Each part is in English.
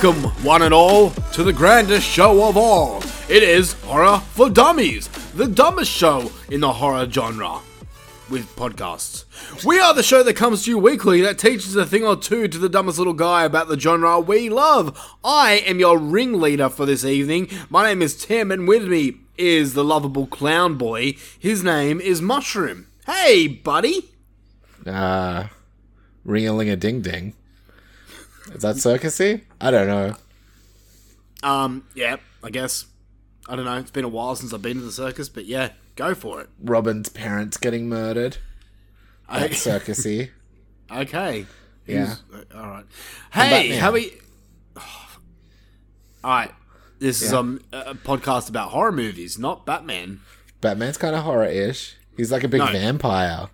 Welcome, one and all, to the grandest show of all. It is Horror for Dummies, the dumbest show in the horror genre with podcasts. We are the show that comes to you weekly that teaches a thing or two to the dumbest little guy about the genre we love. I am your ringleader for this evening. My name is Tim, and with me is the lovable clown boy. His name is Mushroom. Hey, buddy. Uh, ring a ling a ding ding. Is that circusy? I don't know. Um, yeah, I guess. I don't know. It's been a while since I've been to the circus, but yeah, go for it. Robin's parents getting murdered. I- That's circusy. Okay. Yeah. Who's- uh, all right. Hey, how we? All right. This is Yeah. um, a podcast about horror movies, not Batman. Batman's kind of horror-ish. He's like a big No. vampire.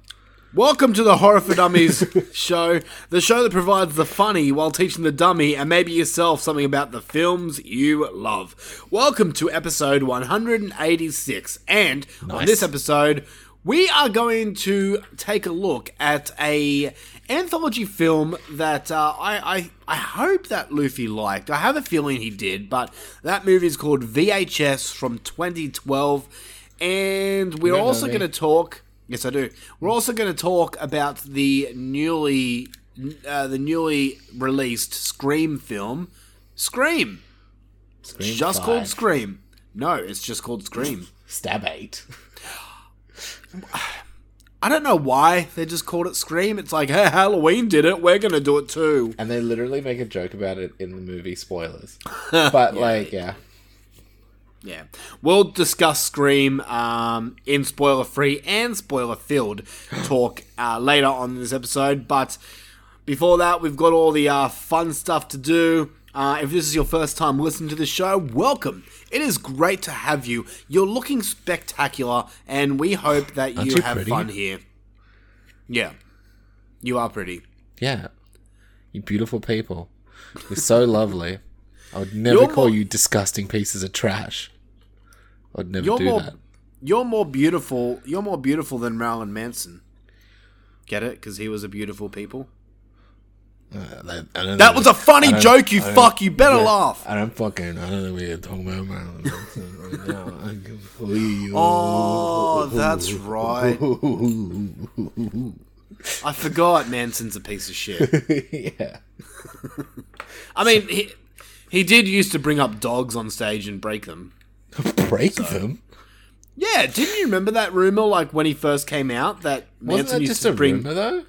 Welcome to the Horror for Dummies show, the show that provides the funny while teaching the dummy and maybe yourself something about the films you love. Welcome to episode 186, and on this episode, we are going to take a look at a anthology film that uh, I, I I hope that Luffy liked. I have a feeling he did, but that movie is called VHS from 2012, and we're also going to talk. Yes, I do. We're also going to talk about the newly uh, the newly released Scream film, Scream. Scream It's just five. called Scream. No, it's just called Scream. Stab eight. I don't know why they just called it Scream. It's like, hey, Halloween did it. We're going to do it too. And they literally make a joke about it in the movie. Spoilers. But like, yeah. Yeah. We'll discuss Scream um, in spoiler free and spoiler filled talk uh, later on in this episode. But before that, we've got all the uh, fun stuff to do. Uh, if this is your first time listening to the show, welcome. It is great to have you. You're looking spectacular, and we hope that Aren't you have pretty? fun here. Yeah. You are pretty. Yeah. You beautiful people. You're so lovely. I would never You're call more- you disgusting pieces of trash. I'd never You're do more that. you're more beautiful. You're more beautiful than Marilyn Manson. Get it? Because he was a beautiful people. Uh, that, That was a funny joke, you fuck. You better yeah, laugh. I don't fucking. I don't know what you're talking about Marilyn Manson right now. I can feel Oh, that's right. I forgot Manson's a piece of shit. yeah. I mean, he, he did used to bring up dogs on stage and break them. Break them. Yeah, didn't you remember that rumor? Like when he first came out, that Wasn't Manson that used just to a bring. rumor though?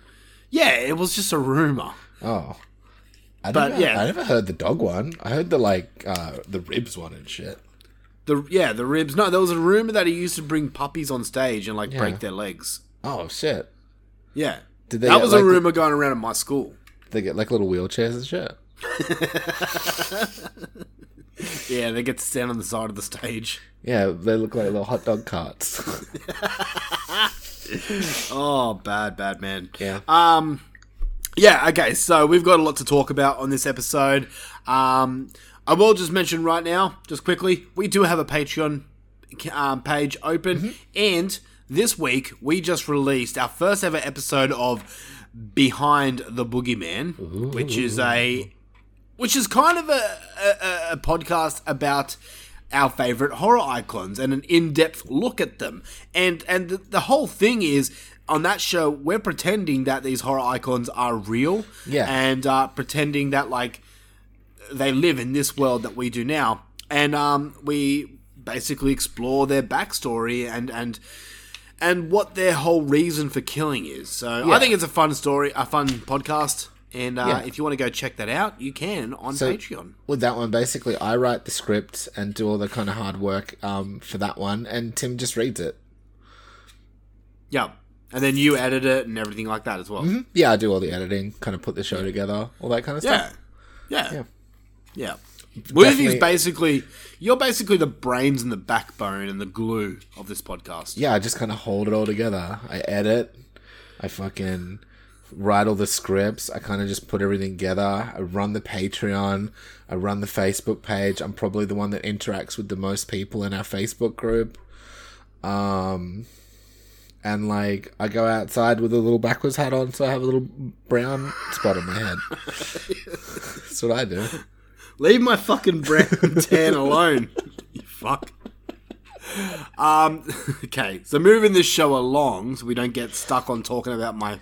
Yeah, it was just a rumor. Oh. I But, never, yeah. I never heard the dog one. I heard the like uh the ribs one and shit. The yeah, the ribs. No, there was a rumor that he used to bring puppies on stage and like Yeah. break their legs. Oh shit! Yeah, Did they that was a rumor going around at my school. They get like little wheelchairs and shit. Yeah, they get to stand on the side of the stage. Yeah, they look like little hot dog carts. Oh, bad, bad man. yeah. Um, yeah, okay, so we've got a lot to talk about on this episode. Um, I will just mention right now, just quickly, we do have a Patreon um, page open, and this week we just released our first ever episode of Behind the Boogeyman, which is a which is kind of a, a, a podcast about our favorite horror icons and an in-depth look at them. And and the, the whole thing is on that show, we're pretending that these horror icons are real, Yeah. and uh, pretending that like they live in this world that we do now, and um, we basically explore their backstory and and and what their whole reason for killing is. So I think it's a fun story, a fun podcast, and uh, Yeah. if you want to go check that out, you can on So- Patreon. With that one, basically, I write the script and do all the kind of hard work um, for that one, and Tim just reads it. Yeah, and then you edit it and everything like that as well. Yeah, I do all the editing, kind of put the show together, all that kind of Yeah. stuff. Yeah. Yeah. Yeah. Definitely- basically you're basically the brains and the backbone and the glue of this podcast. Yeah, I just kind of hold it all together. I edit, I fucking write all the scripts. I kind of just put everything together. I run the Patreon. I run the Facebook page. I'm probably the one that interacts with the most people in our Facebook group. Um, and like I go outside with a little backwards hat on, so I have a little brown spot on my head. That's what I do. Leave my fucking brown tan alone. You fuck. Um okay, so moving this show along so we don't get stuck on talking about my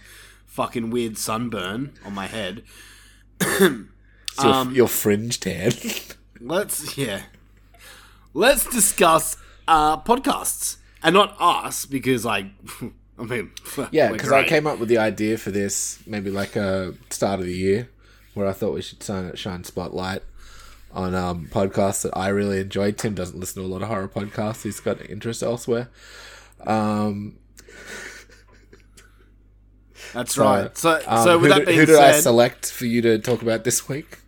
fucking weird sunburn on my head. So your, your fringe tan. Let's yeah. Let's discuss uh podcasts. And not us, because like I mean Yeah, because I came up with the idea for this maybe like a start of the year, where I thought we should shine, shine spotlight on um, podcasts that I really enjoy. Tim doesn't listen to a lot of horror podcasts; he's got interest elsewhere. Um, That's right. So, um, so with who, that being who did I select for you to talk about this week?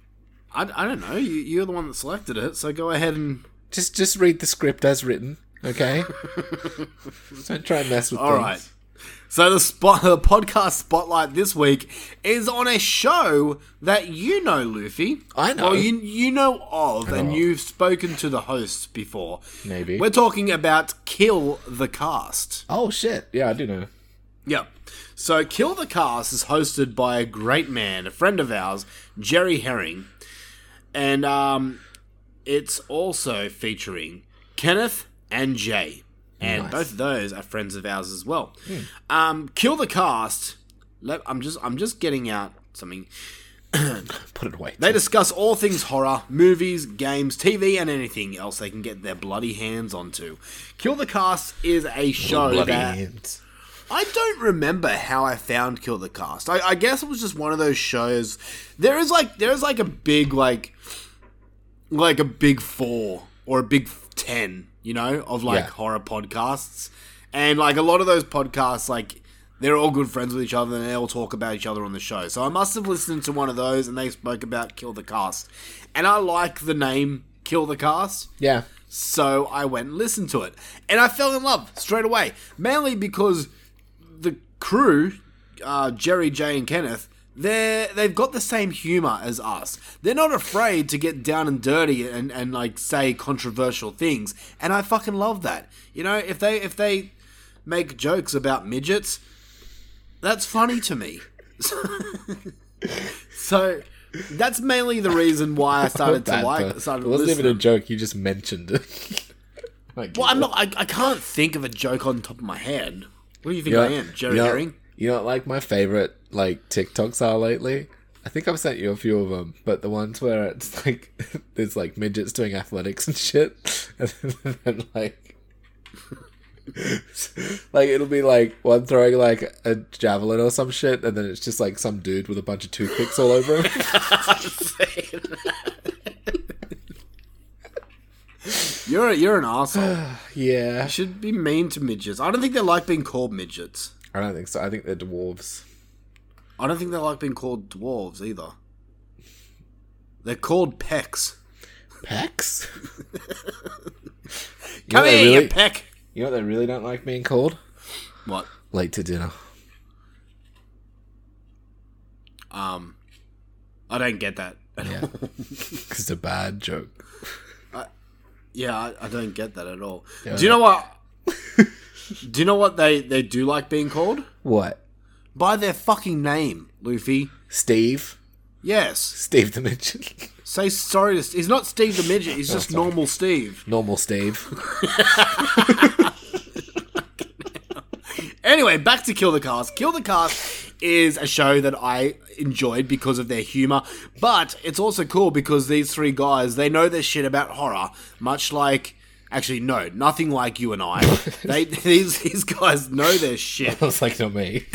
I, I don't know. You, you're the one that selected it, so go ahead and. Just just read the script as written, okay? Don't try and mess with All things. right. So the spot, the podcast spotlight this week is on a show that you know, Luffy. I know. Well, you you know of, and you've spoken to the host before. Maybe. We're talking about Kill the Cast. Oh shit! Yeah, I do know. Yep. So Kill the Cast is hosted by a great man, a friend of ours, Jerry Herring, and um, it's also featuring Kenneth and Jay, and Nice. both of those are friends of ours as well. Um, Kill the Cast. Let, I'm just I'm just getting out something. Put it away. They discuss all things horror, movies, games, TV, and anything else they can get their bloody hands onto. Kill the Cast is a show Bloody that hands. I don't remember how I found Kill the Cast. I, I guess it was just one of those shows. There is like there is like a big like like a big four or a big ten, you know, of like Yeah. horror podcasts, and like a lot of those podcasts like. They're all good friends with each other and they all talk about each other on the show. So I must have listened to one of those and they spoke about Kill the Cast. And I like the name Kill the Cast. Yeah. So I went and listened to it. And I fell in love straight away. Mainly because crew, uh, Jerry, Jay, and Kenneth, they're, they've got the same humor as us. They're not afraid to get down and dirty and, and like say controversial things. And I fucking love that. You know, if they if they make jokes about midgets, that's funny to me. so that's mainly the reason why I started to like started it wasn't listening. even a joke. You just mentioned it. Well, I'm not. I, I can't think of a joke on top of my head. What do you think You know, I am, Jerry you know, Herring? You know like my favorite like TikToks are lately? I think I've sent you a few of them, but the ones where it's like there's like midgets doing athletics and shit, and then like like it'll be like one throwing like a javelin or some shit, and then it's just like some dude with a bunch of toothpicks all over him. You're a, you're an asshole. yeah, you should be mean to midgets. I don't think they like being called midgets. I don't think so. I think they're dwarves. I don't think they like being called dwarves either. They're called pecks. Pecs. You know Come what they here, you peck. You know what they really don't like being called? What? Late to dinner. Um, I don't get that. Yeah, because it's a bad joke. Yeah, I, I don't get that at all. Yeah. Do you know what? do you know what they they do like being called? What? By their fucking name, Luffy. Steve? Yes. Steve the Midget. Say sorry to. He's not Steve the midget. He's oh, just sorry. normal Steve. Normal Steve. Anyway, back to Kill the Cast. Kill the Cast is a show that I enjoyed because of their humor, but it's also cool because these three guys, they know their shit about horror, much like actually no, nothing like you and I. they these these guys know their shit. I was like, not me.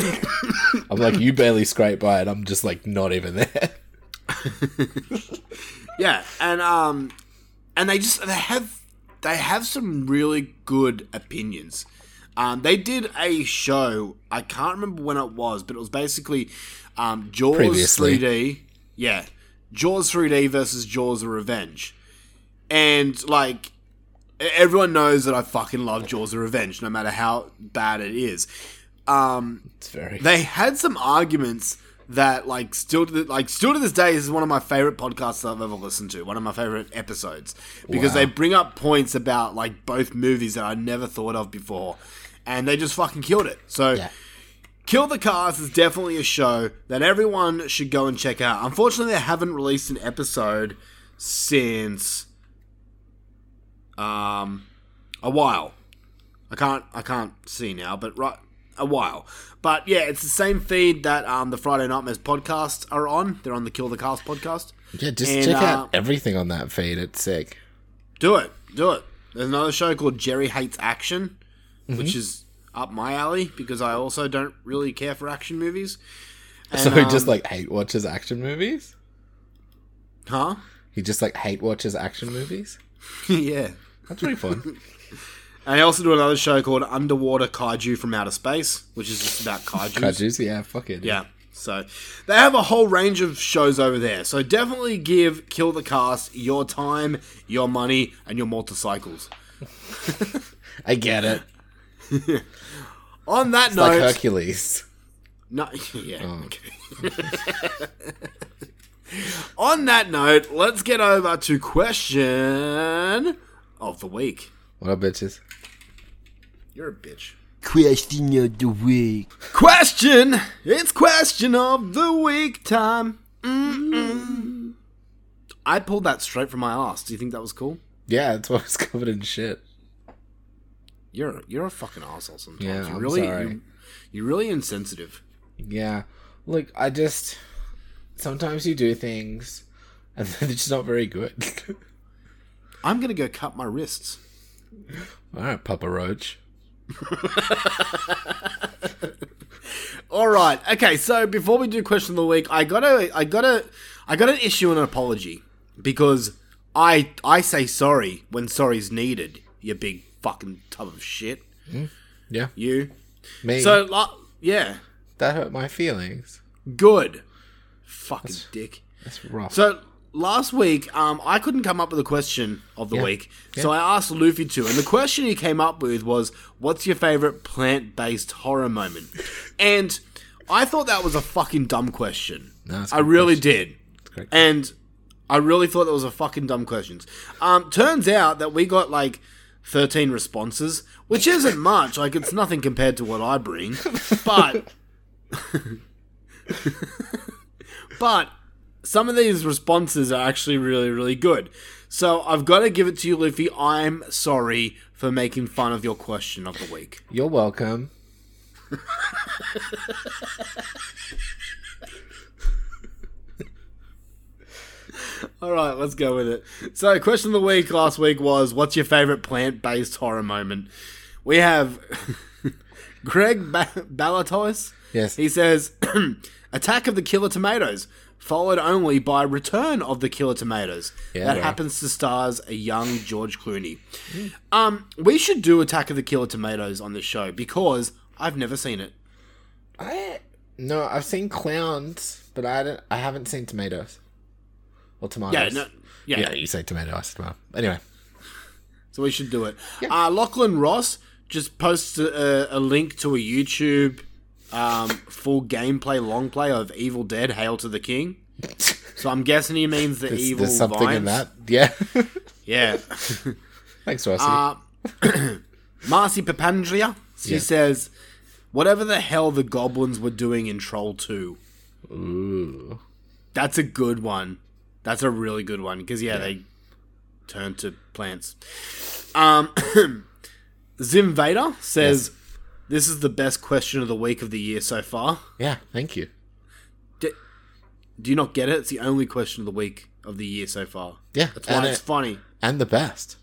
I'm like, you barely scrape by it. I'm just like, not even there. Yeah, and um and they just they have they have some really good opinions. Um, they did a show. I can't remember when it was, but it was basically um, Jaws Previously. 3D. Yeah, Jaws 3D versus Jaws: The Revenge, and like everyone knows that I fucking love Jaws: The Revenge, no matter how bad it is. Um, It's very. they had some arguments that like still to the, like still to this day this is one of my favorite podcasts I've ever listened to one of my favorite episodes because Wow. they bring up points about like both movies that I never thought of before and they just fucking killed it so yeah. Kill the Cast is definitely a show that everyone should go and check out unfortunately they haven't released an episode since um a while I can't I can't see now, but right a while. But yeah, it's the same feed that um the Friday Nightmares podcast are on. They're on the Kill the Cast podcast. Yeah, just And, check uh, out everything on that feed. It's sick. Do it, do it. There's another show called Jerry Hates Action, which is up my alley because I also don't really care for action movies. so And, he just um, like hate watches action movies. huh? He just like hate watches action movies. yeah. That's pretty fun. And I also do another show called Underwater Kaiju from Outer Space, which is just about kaijus. Kajus, yeah, fuck it. Yeah. So they have a whole range of shows over there. So definitely give Kill the Cast your time, your money, and your motorcycles. I get it. On that It's like note, Hercules. no, yeah. Oh. Okay. On that note, let's get over to question of the week. What up, bitches? You're a bitch. Question of the week. Question! It's question of the week time. Mm-mm. I pulled that straight from my ass. Do you think that was cool? Yeah, that's why it's covered in shit. You're you're a fucking asshole sometimes. Yeah, you're I'm really sorry. You're, you're really insensitive. Yeah. Look, I just sometimes you do things and they're just not very good. I'm gonna go cut my wrists. All right, Papa Roach. All right. Okay. So before we do question of the week, I gotta I gotta I gotta issue an apology because I I say sorry when sorry's needed. You big fucking tub of shit. Yeah, You. me. So la- yeah, that hurt my feelings. good. Fucking dick. That's rough. So last week, um, I couldn't come up with a question of the Yeah. week, so I asked Luffy to, and the question he came up with was, "What's your favorite plant-based horror moment?" And I thought that was a fucking dumb question. No, I really question. did, and I really thought that was a fucking dumb question. Um, turns out that we got like. 13 responses, which isn't much. Like, it's nothing compared to what I bring. But but some of these responses are actually really, really good. So I've got to give it to you, Luffy. I'm sorry for making fun of your question of the week. You're welcome. All right, let's go with it. So, question of the week last week was What's your favorite plant based horror moment? We have Greg ba- Balatos. Yes. He says Attack of the Killer Tomatoes, followed only by Return of the Killer Tomatoes. Yeah, that happens to stars a young George Clooney. Um, we should do Attack of the Killer Tomatoes on this show because I've never seen it. I no, I've seen clowns, but I don't. I haven't seen tomatoes or tomatoes. Yeah, no, yeah. yeah, you say tomato. I said tomato. Anyway, So we should do it. Uh, Lachlan Ross just posts a, a link to a YouTube um, full gameplay long play of Evil Dead: Hail to the King. So I'm guessing he means the there's, evil there's something vines. in that. Yeah. Yeah. Thanks, Rossi. Uh, Marcy Papandria. She Yeah. says, "Whatever the hell the goblins were doing in Troll 2." Ooh. That's a good one. That's a really good one because yeah, they turn to plants. Um, Zim Vader says This is the best question of the week of the year so far. Yeah, thank you. Do, do you not get it? It's the only question of the week of the year so far. Yeah, That's why and it's it- funny. And the best.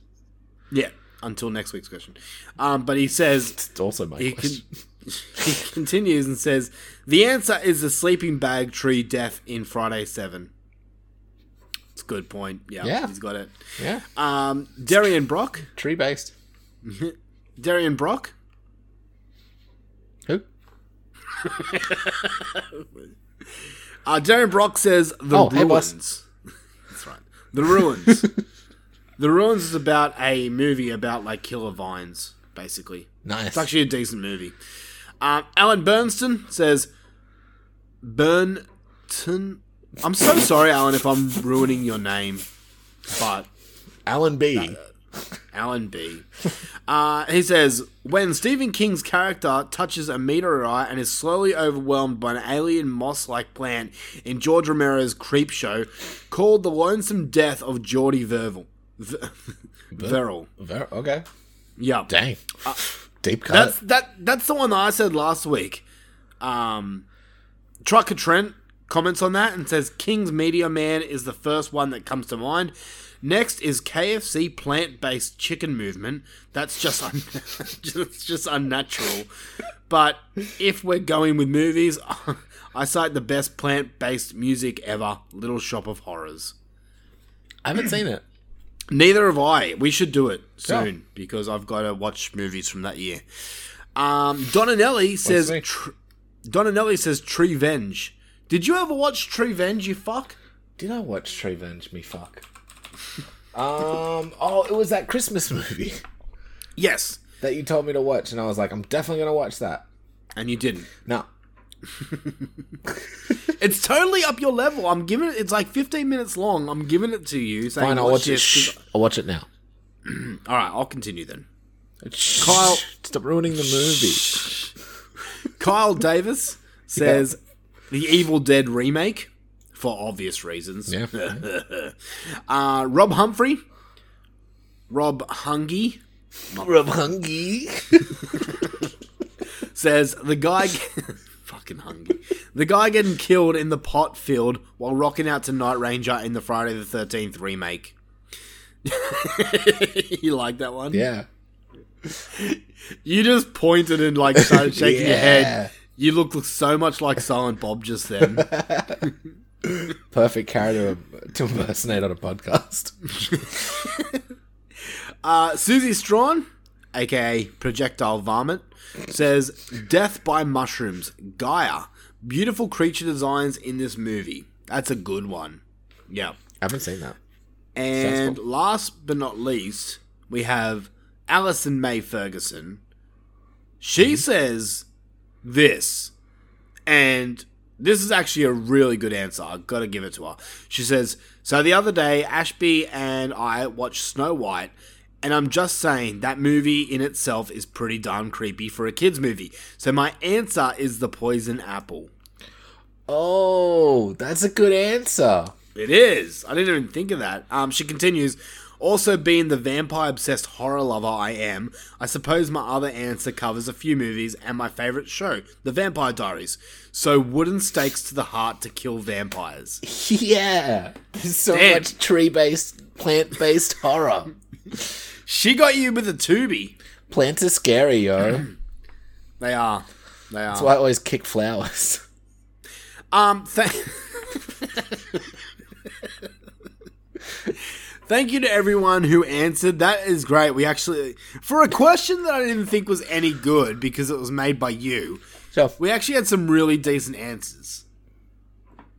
Yeah, until next week's question. Um, but he says It's also my he, con- question. he continues and says the answer is the sleeping bag tree death in Friday Seven. Good point. Yeah, Yeah. he's got it. yeah, Um, Darian Brock, tree based. Darian Brock. Who? Uh, Darian Brock says the Oh, hey, ruins. That's right. The ruins. the ruins is about a movie about like killer vines, basically. Nice. It's actually a decent movie. Um, Alan Bernston says, Burnton. I'm so sorry, Alan, if I'm ruining your name, but Alan B. Alan B. Uh, he says, when Stephen King's character touches a meteorite and is slowly overwhelmed by an alien moss-like plant in George Romero's Creepshow, called The Lonesome Death of Jordy Verval. V- Verrill. Ver- okay. Yeah. Dang. Deep cut. That's that. That's the one that I said last week. Um, Trucker Trent comments on that and says King's Media Man is the first one that comes to mind. Next is KFC plant-based chicken movement. That's just un- just, just unnatural. But if we're going with movies, I cite the best plant-based music ever, Little Shop of Horrors. I haven't seen it. Neither have I. We should do it soon Yeah. because I've got to watch movies from that year. Um, Donanelli says. Tr- Donanelli says Treevenge. Did you ever watch Treevenge? You fuck. Did I watch Treevenge? Me fuck. um. Oh, it was that Christmas movie Yes, that you told me to watch, and I was like, I'm definitely gonna watch that. and you didn't. No. It's totally up your level. I'm giving it. It's like 15 minutes long. I'm giving it to you. Saying, Fine, I'll watch it. Shh. I'll watch it now. All right, I'll continue then. Kyle- stop ruining the movie. Kyle Davis says the Evil Dead remake for obvious reasons. Yeah. Uh, Rob Humphrey, Rob Hungy Rob Hungy. says the guy fucking hungry. The guy getting killed in the pot field while rocking out to Night Ranger in the Friday the Thirteenth remake. you like that one? Yeah. You just pointed and like started shaking your head. You look so much like Silent Bob just then. Perfect character to impersonate on a podcast. Uh, Susie Strawn, aka Projectile Varmint, says Death by Mushrooms, Gaia. Beautiful creature designs in this movie. That's a good one. Yeah. I haven't seen that. And cool. last but not least, we have Alison May Ferguson. She says this, and this is actually a really good answer. I've got to give it to her. She says, So the other day, Ashby and I watched Snow White, and I'm just saying that movie in itself is pretty darn creepy for a kid's movie. So my answer is The Poison Apple. Oh, that's a good answer. It is. I didn't even think of that. Um, she continues. Also, being the vampire obsessed horror lover I am, I suppose my other answer covers a few movies and my favourite show, The Vampire Diaries. So, wooden stakes to the heart to kill vampires. Yeah. There's so Damn. much tree based, plant based horror. She got you with a Tubi. Plants are scary, yo. They are. They are. That's why I always kick flowers. Um, th- Thank you to everyone who answered. That is great. We actually, for a question that I didn't think was any good because it was made by you, So, we actually had some really decent answers.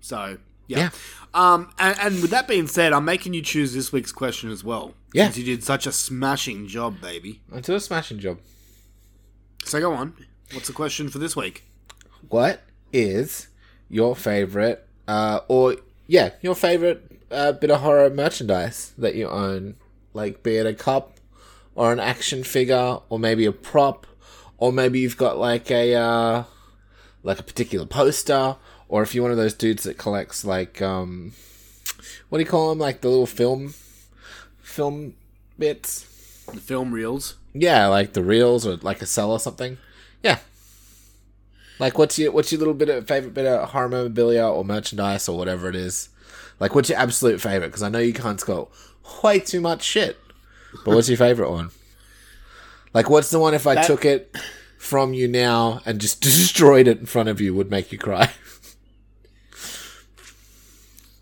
So, yeah. Yeah. Um, and, and with that being said, I'm making you choose this week's question as well. Yeah. Since you did such a smashing job, baby. I did a smashing job. So go on. What's the question for this week? What is your favorite, uh, or yeah, your favorite uh, bit of horror merchandise that you own? Like, be it a cup, or an action figure, or maybe a prop, or maybe you've got like a uh, like a particular poster, or if you're one of those dudes that collects like um, what do you call them? Like the little film, film bits. The film reels. Yeah, like the reels or like a cell or something. Yeah. Like, what's your what's your little bit of favorite bit of horror memorabilia or merchandise or whatever it is? Like, what's your absolute favorite? Because I know you can't got way too much shit. But what's your favorite one? Like, what's the one if I That- took it from you now and just destroyed it in front of you would make you cry?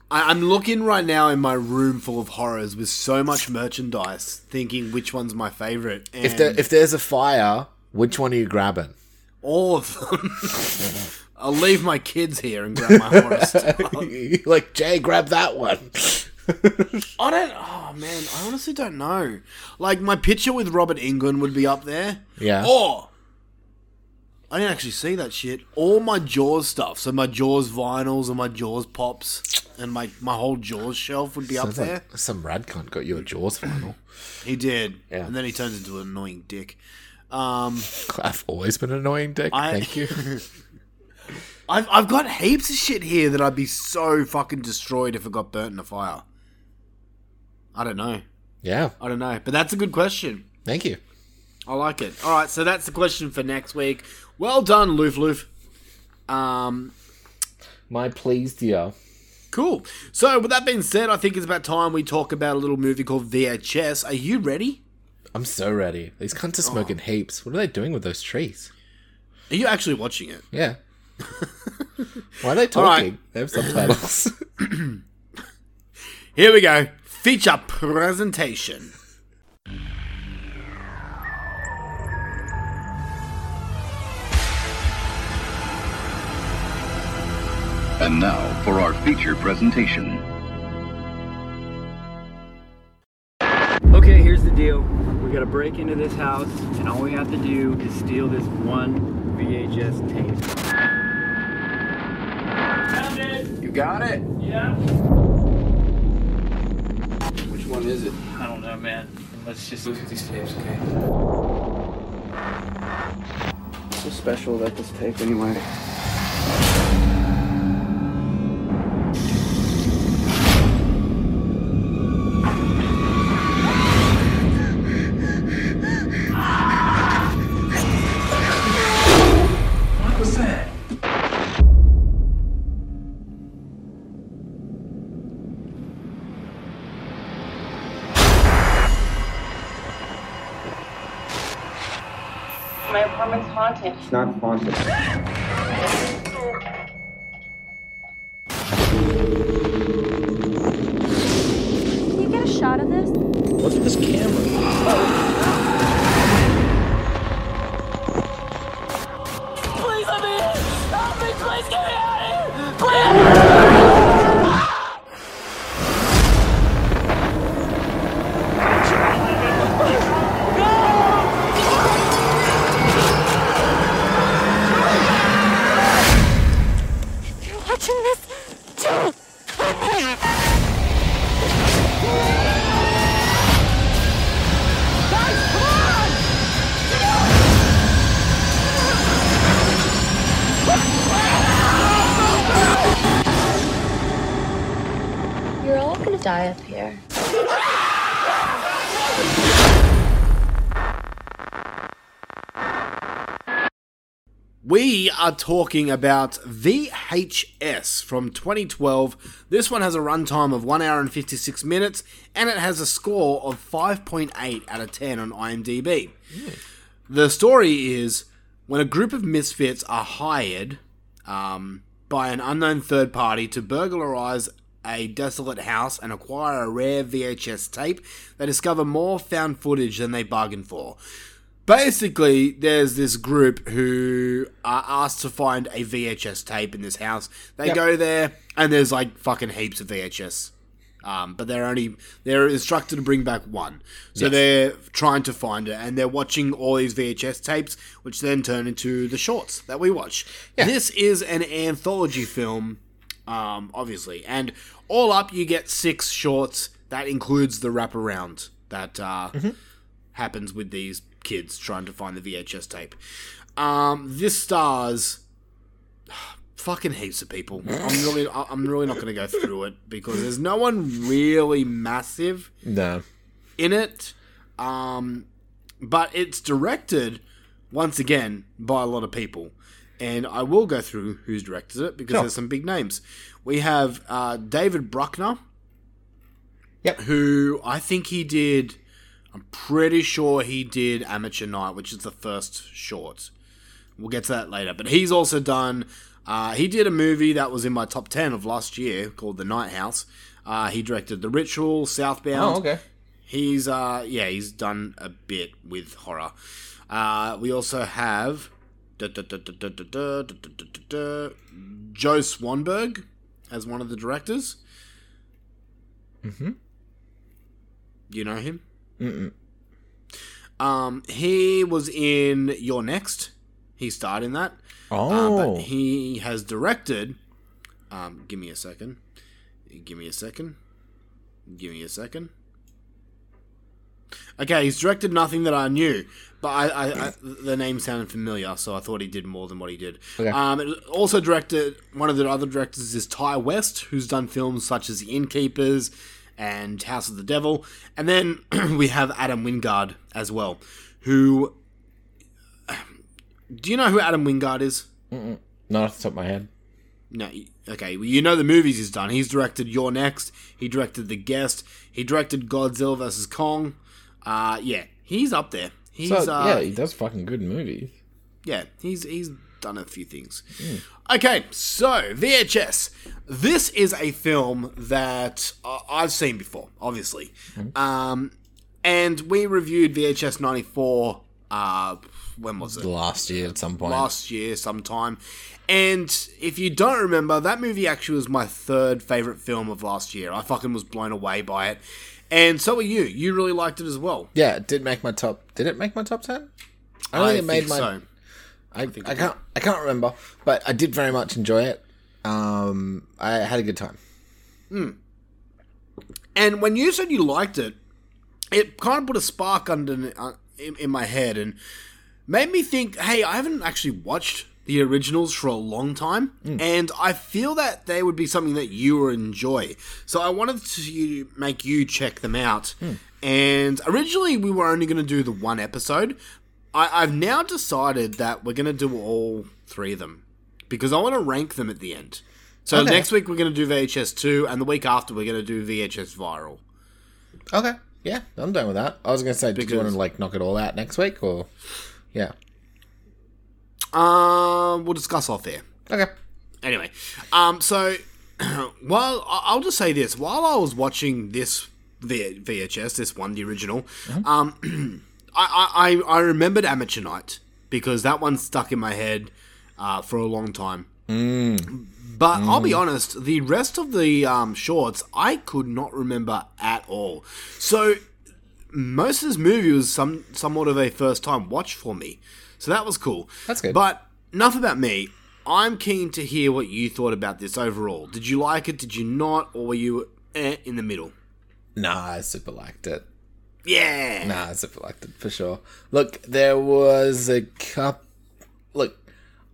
I, I'm looking right now in my room full of horrors with so much merchandise, thinking which one's my favorite. And If there, if there's a fire, which one are you grabbing? all of them, I'll leave my kids here and grab my horse. like Jay, grab that one. I don't. Oh man, I honestly don't know. Like my picture with Robert Englund would be up there. Yeah. Or I didn't actually see that shit. All my Jaws stuff, so my Jaws vinyls and my Jaws pops and my my whole Jaws shelf would be up Sounds there. like some rad cunt got you a Jaws final. He did, Yeah. and then he turns into an annoying dick. Um, I've always been an annoying dick. I- Thank you. I've I've got heaps of shit here that I'd be so fucking destroyed if it got burnt in a fire. I don't know. Yeah. I don't know, but that's a good question. Thank you. I like it. All right, so that's the question for next week. Well done, Loof Loof. Um, My pleased dear. cool. So, with that being said, I think it's about time we talk about a little movie called VHS. Are you ready? I'm so ready. These cunts are smoking heaps. What are they doing with those trees? Are you actually watching it? Yeah. Why are they talking? right. They have subtitles. Here we go. Feature presentation. And now for our feature presentation. Okay, here's the deal. We gotta break into this house, and all we have to do is steal this one VHS tape. Found it! You got it? Yeah? Which one is it? I don't know, man. Let's just. Look at these tapes, okay? What's so special about this tape anyway? It's are talking about VHS from 2012. This one has a runtime of 1 hour and 56 minutes, and it has a score of 5.8 out of 10 on IMDb. The story is when a group of misfits are hired um, by an unknown third party to burglarize a desolate house and acquire a rare VHS tape, they discover more found footage than they bargained for. Basically, there's this group who are asked to find a VHS tape in this house. They Yep. go there, and there's like fucking heaps of VHS. Um, but they're only they're instructed to bring back one, so Yes. they're trying to find it, and they're watching all these VHS tapes, which then turn into the shorts that we watch. This is an anthology film, um, obviously, and all up you get six shorts. That includes the wraparound that uh, happens with these kids trying to find the VHS tape. Um, this stars fucking heaps of people. I'm really, I'm really not going to go through it because there's no one really massive no. in it. Um, but it's directed once again by a lot of people. And I will go through who's directed it because Sure. there's some big names. We have uh, David Bruckner, Yep. who I think he did. I'm pretty sure he did Amateur Night, which is the first short. We'll get to that later. But he's also done. Uh, he did a movie that was in my top ten of last year called The Night House. Uh, he directed The Ritual, Southbound. Oh, okay. He's uh, yeah, he's done a bit with horror. we also have Joe Swanberg as one of the directors. Mm-hmm. You know him? Mm-mm. Um, he was in You're Next. He starred in that. Uh, Oh. but he has directed. Um, give me a second. Give me a second. Give me a second. Okay, he's directed nothing that I knew, but I, I, I the name sounded familiar, so I thought he did more than what he did. Okay. Um, also directed one of the other directors is Ti West, who's done films such as The Innkeepers and House of the Devil, and then we have Adam Wingard as well, who. Do you know who Adam Wingard is? Not off the top of my head. No, okay. Well, you know the movies he's done. He's directed You're Next. He directed The Guest. He directed Godzilla vs Kong. Uh, yeah, he's up there. He's So, uh, yeah, he does fucking good movies. yeah, he's he's done a few things. Okay, so VHS. This is a film that uh, I've seen before, obviously, um, and we reviewed VHS ninety four. Uh, when was it? Last year at some point. last year sometime. And if you don't remember, that movie actually was my third favorite film of last year. I fucking was blown away by it. And so were you. You really liked it as well. Yeah, it did make my top. Did it make my top ten? I don't think it made my. so. I, I can't. I can't remember, but I did very much enjoy it. Um, I had a good time. And when you said you liked it, it kind of put a spark under uh, in, in my head and made me think, hey, I haven't actually watched the originals for a long time, and I feel that they would be something that you would enjoy. So I wanted to make you check them out. And originally, we were only going to do the one episode. I, I've now decided that we're going to do all three of them because I want to rank them at the end. So Okay. next week we're going to do VHS two, and the week after we're going to do VHS viral. Okay. Yeah, I'm done with that. I was gonna say, do you want to like knock it all out next week, or yeah? Um, we'll discuss off there. Okay. Anyway, um, so while I'll just say this, while I was watching this v- VHS, this one, the original, um, I, I I remembered Amateur Night because that one stuck in my head uh, for a long time. But I'll be honest, the rest of the um, shorts I could not remember at all. So most of this movie was some somewhat of a first time watch for me. So that was cool. That's good. But enough about me. I'm keen to hear what you thought about this overall. Did you like it? Did you not? Or were you eh, in the middle? Nah, I super liked it. Yeah. Nah, it's liked for sure. Look, there was a cup. Look,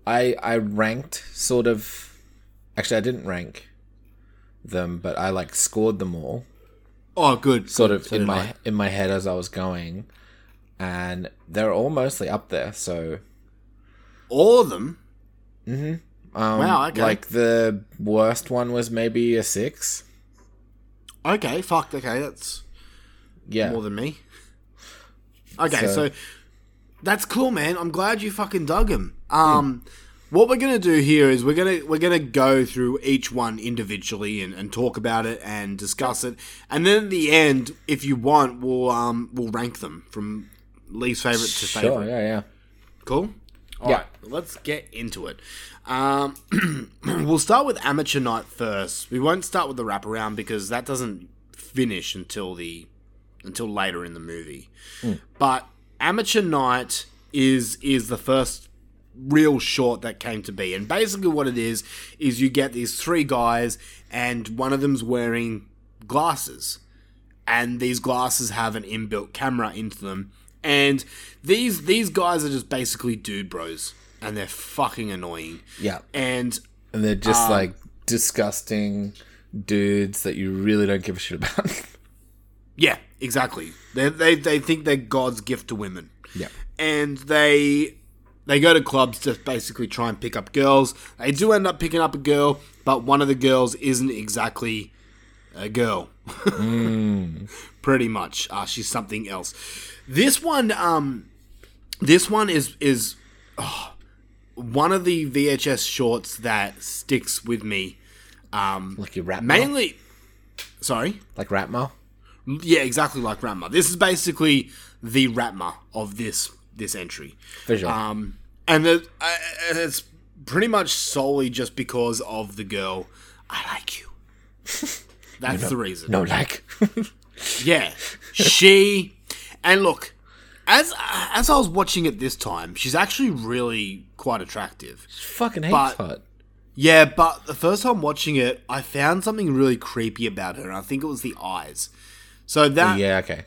I I ranked sort of. Actually, I didn't rank them, but I like scored them all, Oh, good. sort good. of So in my I. in my head as I was going, and they're all mostly up there. So all of them. Mm-hmm. Um, Wow, okay. Like the worst one was maybe a six. Okay, fuck. Okay, that's Yeah. more than me. Okay, So- so, that's cool, man. I'm glad you fucking dug him. Um, what we're gonna do here is we're gonna we're gonna go through each one individually and, and talk about it and discuss it, and then at the end, if you want, we'll um we'll rank them from least favorite to sure. favorite. Yeah. Yeah. Cool. All Yeah. right, let's get into it. Um, we'll start with Amateur Night first. We won't start with the wraparound because that doesn't finish until the until later in the movie. But Amateur Night is is the first real short that came to be, and basically what it is is you get these three guys, and one of them's wearing glasses and these glasses have an inbuilt camera into them. And these these guys are just basically dude bros, and they're fucking annoying. Yeah. And And they're just Um, like disgusting dudes that you really don't give a shit about. yeah, exactly. They they they think they're God's gift to women. yeah. and they they go to clubs to basically try and pick up girls. They do end up picking up a girl, but one of the girls isn't exactly a girl. Pretty much, uh, she's something else. This one, um, this one is is oh, one of the VHS shorts that sticks with me. Um, Like your rap mainly, sorry. Like Ratma? Yeah, exactly like Ratma. This is basically the Ratma of this this entry. For sure. Um, and the, uh, it's pretty much solely just because of the girl. I like you. That's the reason. no, like. Yeah, she. And look, as as I was watching it this time, she's actually really quite attractive. fucking hates But-. Yeah, but the first time watching it, I found something really creepy about her, and I think it was the eyes. So that Yeah, okay.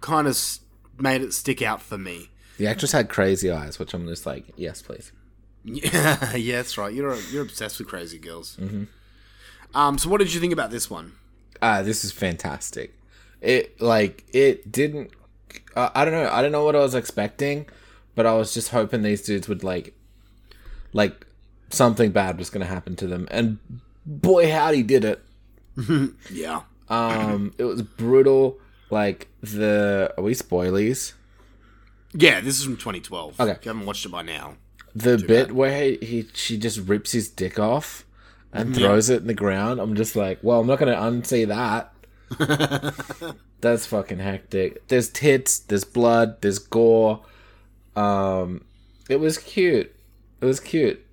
kind of made it stick out for me. The actress had crazy eyes, which I'm just like, yes, please. Yeah, yeah, that's right. You're you're obsessed with crazy girls. Mm-hmm. Um, so what did you think about this one? Ah, this is fantastic. It like it didn't. Uh, I don't know. I don't know what I was expecting, but I was just hoping these dudes would like, like something bad was gonna happen to them, and boy, howdy did it. Yeah, Um, it was brutal. Like the are we spoilies? yeah. This is from 2012. Okay. if you haven't watched it by now. The bit where he, he she just rips his dick off and throws it in the ground. I'm just like, well, I'm not gonna unsee that. That's fucking hectic. There's tits, there's blood, there's gore. Um, it was cute. It was cute.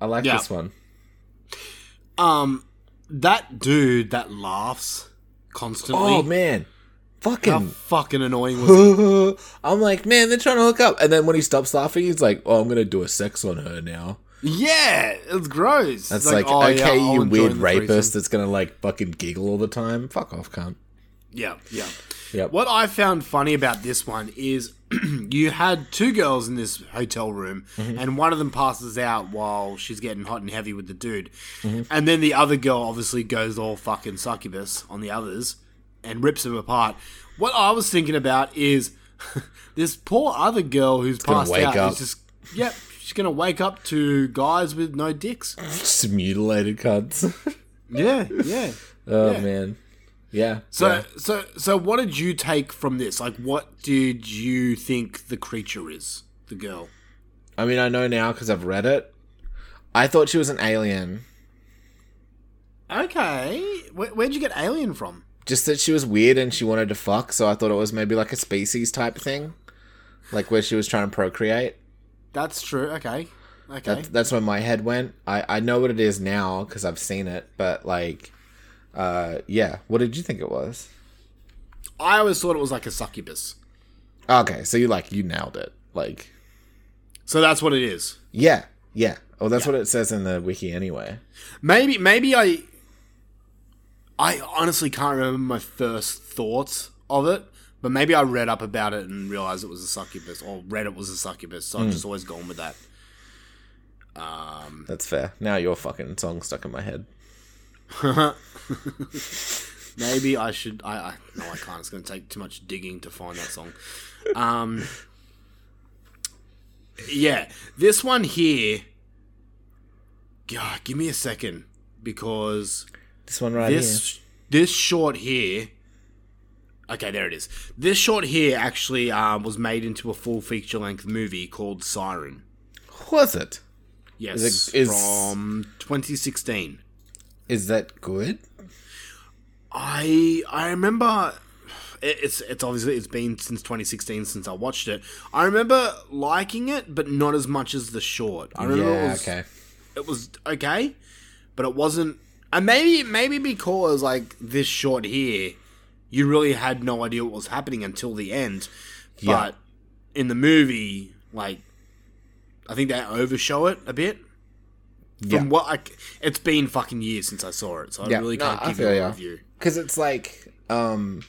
I like Yeah. this one. Um, that dude that laughs constantly. Oh man, how fucking. fucking annoying was it? I'm like, man, they're trying to hook up, and then when he stops laughing, he's like, "Oh, I'm gonna do a sex on her now." Yeah, it's gross. That's It's like, oh, okay, I'll you weird rapist that's gonna like fucking giggle all the time. Fuck off, cunt. Yeah, yeah. Yep. What I found funny about this one is you had two girls in this hotel room, Mm-hmm. and one of them passes out while she's getting hot and heavy with the dude. Mm-hmm. And then the other girl obviously goes all fucking succubus on the others and rips them apart. What I was thinking about is this poor other girl who's gonna passed out up. is just, yep, she's going to wake up to guys with no dicks. Just mutilated cunts. Yeah, yeah. oh Yeah. man, yeah. So, yeah. so, so, what did you take from this? Like, what did you think the creature is? The girl. I mean, I know now because I've read it. I thought she was an alien. Okay, Where, where'd you get alien from? Just that she was weird and she wanted to fuck, so I thought it was maybe like a species type thing, like where she was trying to procreate. That's true. Okay, okay. That, that's where my head went. I, I know what it is now because I've seen it, but like, uh, yeah. What did you think it was? I always thought it was like a succubus. Okay, so you like you nailed it. Like, So that's what it is. yeah, yeah. Oh, that's what it says in the wiki anyway. Maybe, maybe I. I honestly can't remember my first thoughts of it, but maybe I read up about it and realized it was a succubus, or read it was a succubus. So I've just always gone with that. Um, That's fair. Now your fucking song stuck in my head. Maybe I should. I, I no, I can't. It's going to take too much digging to find that song. Um, yeah, this one here. God, give me a second because This one right this this short here. Okay, there it is. This short here actually um, was made into a full feature length movie called Siren. here. Was it? Yes, Is it- is- from 2016. Is that good? I I remember it- it's it's obviously it's been since 2016 since I watched it. I remember liking it, but not as much as the short. I remember it yeah. was, Okay. it was okay, but it wasn't. And maybe maybe because like this short here, you really had no idea what was happening until the end. Yeah. But in the movie, like I think they overshow it a bit. From Yeah. what I, c- it's been fucking years since I saw it, so I Yeah, really can't I give you a ya. review. Because it's like, um,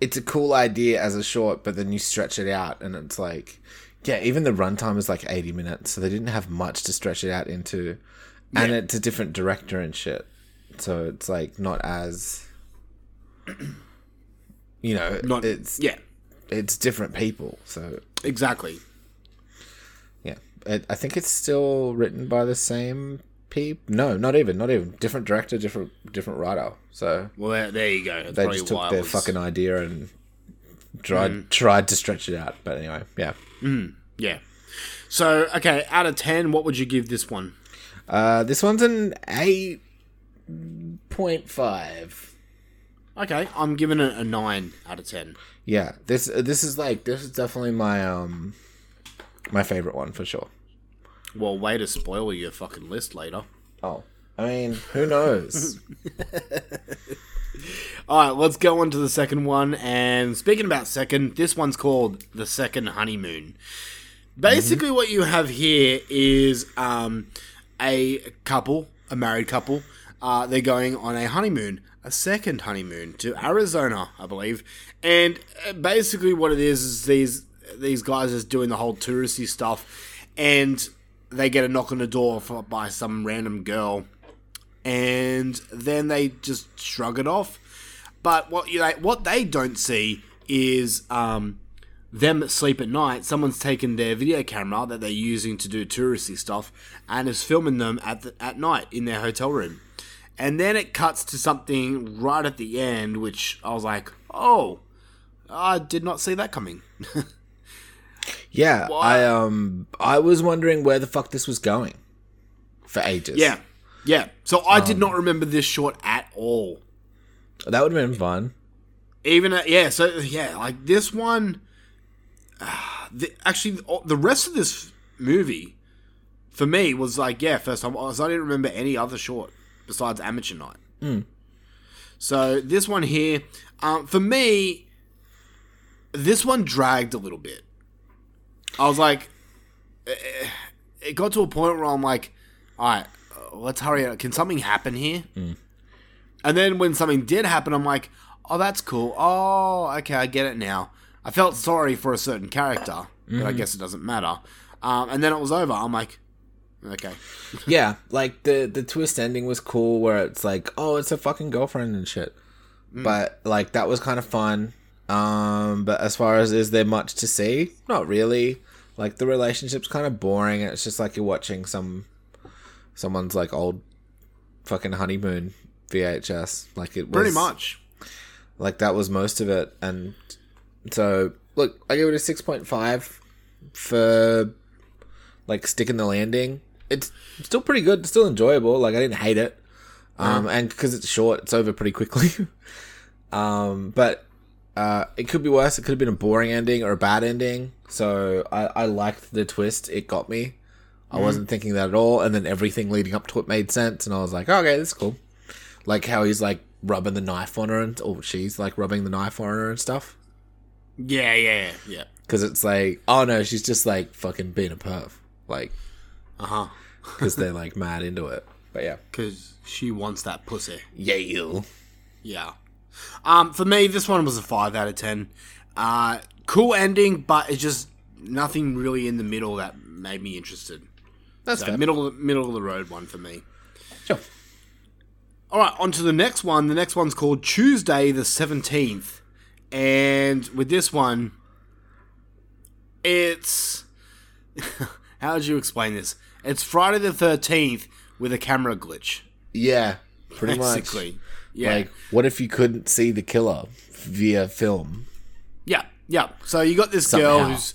it's a cool idea as a short, but then you stretch it out, and it's like, yeah, even the runtime is like eighty minutes, so they didn't have much to stretch it out into, and Yeah. it's a different director and shit, so it's like not as, you know, Not it's yeah, it's different people, so exactly. yeah, It, I think it's still written by the same peep. No, not even, not even. Different director, different different writer. So Well, there, you go. That's they just took their was- fucking idea and tried Mm. tried to stretch it out. But anyway, yeah. Yeah. So, okay, out of 10, what would you give this one? Uh, this one's an eight point five. Okay, I'm giving it a 9 out of 10. Yeah, this this is like this is definitely my um my favorite one for sure. Well, way to spoil your fucking list later. Oh, I mean, who knows? All right, let's go on to the second one. And speaking about second, this one's called The Second Honeymoon. Basically, what you have here is um, a couple, a married couple. Uh, they're going on a honeymoon, a second honeymoon to Arizona, I believe. And uh, basically, what it is is these these guys is doing the whole touristy stuff, and they get a knock on the door for, by some random girl and then they just shrug it off. But what you what they don't see is um, them sleep at night. Someone's taken their video camera that they're using to do touristy stuff and is filming them at the, at night in their hotel room. And then it cuts to something right at the end, which I was like, "Oh, I did not see that coming." yeah, What? I um I was wondering where the fuck this was going for ages. yeah, yeah. So I did not remember this short at all. that would have been fun. even uh, yeah so yeah like this one uh, the, actually the rest of this movie for me was like yeah first time i didn't remember any other short besides amateur night so this one here um, for me this one dragged a little bit i was like eh, it got to a point where i'm like all right uh, let's hurry up can something happen here and then when something did happen, I'm like, oh, that's cool. Oh, okay, I get it now. I felt sorry for a certain character, but I guess it doesn't matter. Um, and then it was over. I'm like, okay. yeah, like the the twist ending was cool where it's like, oh, it's a fucking girlfriend and shit. But like that was kind of fun. Um, but as far as is there much to see? Not really. Like the relationship's kind of boring. It's just like you're watching some someone's like old fucking honeymoon VHS. Like it was Pretty much. like that was most of it and so look i give it a 6.5 for like sticking the landing it's still pretty good still enjoyable like i didn't hate it um and because it's short it's over pretty quickly um but uh it could be worse. It could have been a boring ending or a bad ending. So i i liked the twist. It got me. I wasn't thinking that at all. And then everything leading up to it made sense. And i was like okay this is cool. Like how he's like rubbing the knife on her and or she's like rubbing the knife on her and stuff. Yeah, yeah, yeah. because it's like oh no she's just like fucking being a perv. Like Uh huh. because they're like mad into it. But yeah. Because she wants that pussy. yeah you. Yeah. Um, for me, this one was a five out of ten. Uh, cool ending, but it's just nothing really in the middle that made me interested. that's So fair. middle middle of the road one for me. Sure. All right, on to the next one. The next one's called Tuesday the 17th. And with this one, it's. How would you explain this? It's Friday the 13th with a camera glitch. yeah pretty basically. much Yeah. like what if you couldn't see the killer via film Yeah, yeah. So you got this girl who's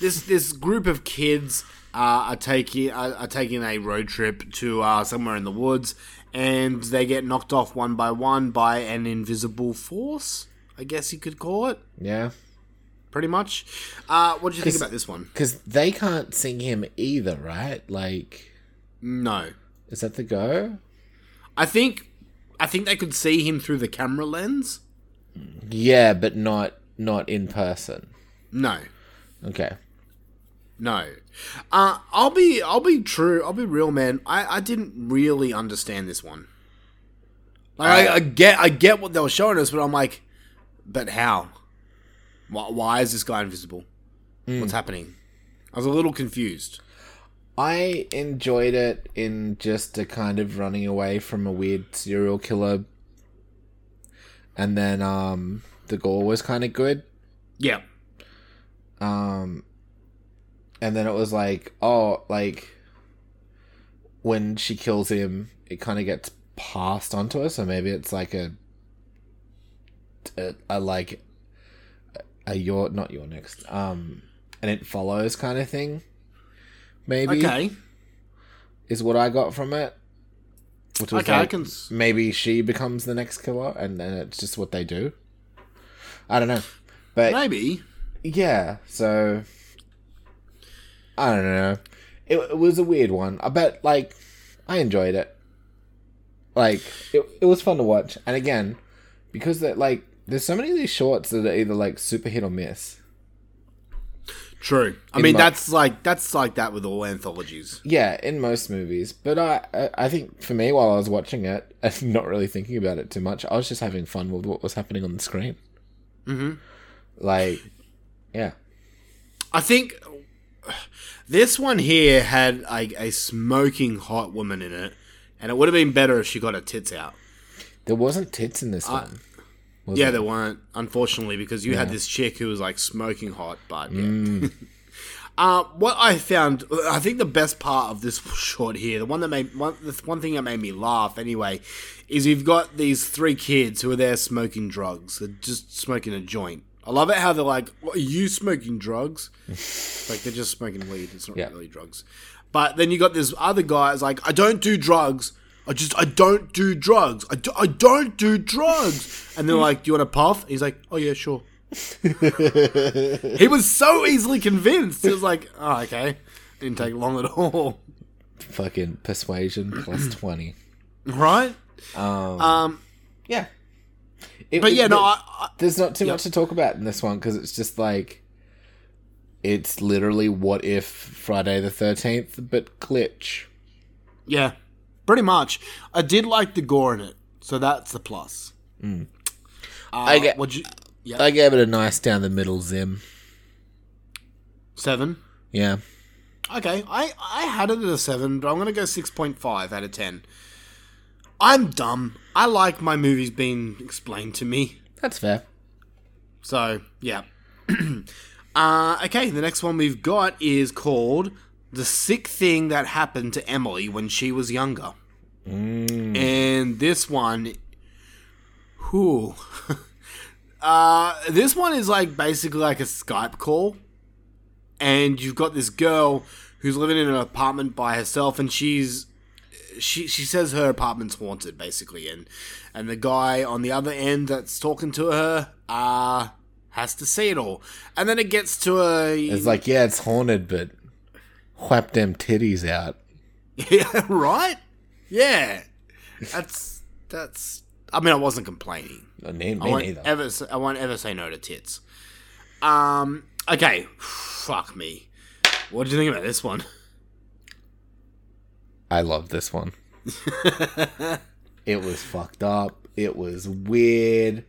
this this group of kids uh, are taking are, are taking a road trip to uh, somewhere in the woods, and they get knocked off one by one by an invisible force. I guess you could call it. yeah Pretty much. Uh, what do you think about this one? because they can't see him either right like No, is that the go I think I think they could see him through the camera lens. yeah but not not in person No, okay no. Uh, I'll be I'll be true. I'll be real, man. I, I didn't really understand this one. Like, I, I get I get what they were showing us, but I'm like, but how? Why, why is this guy invisible? What's happening? I was a little confused. I enjoyed it in just a kind of running away from a weird serial killer. And then um the gore was kind of good. Yeah, Um and then it was like, oh, like when she kills him, it kind of gets passed onto her. So maybe it's like a, a, a like a your not You're Next um and it follows kind of thing. Maybe Okay. is what I got from it. Which was Okay, I can maybe she becomes the next killer, and then it's just what they do. I don't know, but Maybe. yeah. So I don't know. It, it was a weird one. I bet, like, I enjoyed it. Like, it, it was fun to watch. And again, because that like, there's so many of these shorts that are either like super hit or miss. True. I In mean, my- that's like that's like that with all anthologies. Yeah, in most movies. But I, I, I think for me, while I was watching it and not really thinking about it too much, I was just having fun with what was happening on the screen. Mm-hmm. Like, yeah, I think this one here had a, a smoking hot woman in it, and it would have been better if she got her tits out. there wasn't tits in this Uh, one. Yeah, there? there weren't, unfortunately, because you had this chick who was like smoking hot. But yeah. Mm. uh, what I found, I think the best part of this short here, the one that made one, the one thing that made me laugh anyway, is you've got these three kids who are there smoking drugs, they're just smoking a joint. I love it how they're like, "What, "Are you smoking drugs?" like they're just smoking weed. It's not Yeah. really drugs. But then you got this other guy. It's like, I don't do drugs. I just I don't do drugs. I, do, I don't do drugs. And they're like, Do you want a puff? He's like, Oh yeah, sure. he was so easily convinced. He was like, Oh okay. Didn't take long at all. fucking persuasion plus twenty. Right? Um, Um. yeah. It- But it- yeah, no. I, I, there's not too much to talk about in this one because it's just like it's literally what if Friday the Thirteenth, but glitch. yeah, pretty much. I did like the gore in it, so that's the plus. Uh, I Would you? Yeah. I gave it a nice down the middle zim. seven. Yeah, Okay, I, I had it at a 7, but I'm going to go 6.5 out of 10. I'm dumb. I like my movies being explained to me. that's fair. So, yeah. uh, okay, the next one we've got is called The Sick Thing That Happened to Emily When She Was Younger. And this one. Whew. uh, this one is like basically like a Skype call and you've got this girl who's living in an apartment by herself and she's she she says her apartment's haunted basically and and the guy on the other end that's talking to her uh has to see it all and then it gets to a It's like yeah, it's haunted, but whap them titties out. yeah right yeah that's that's i mean i wasn't complaining No, me, I me won't neither. ever. I won't ever say no to tits. Um. Okay. Fuck me. What did you think about this one? I love this one. it was fucked up. It was weird.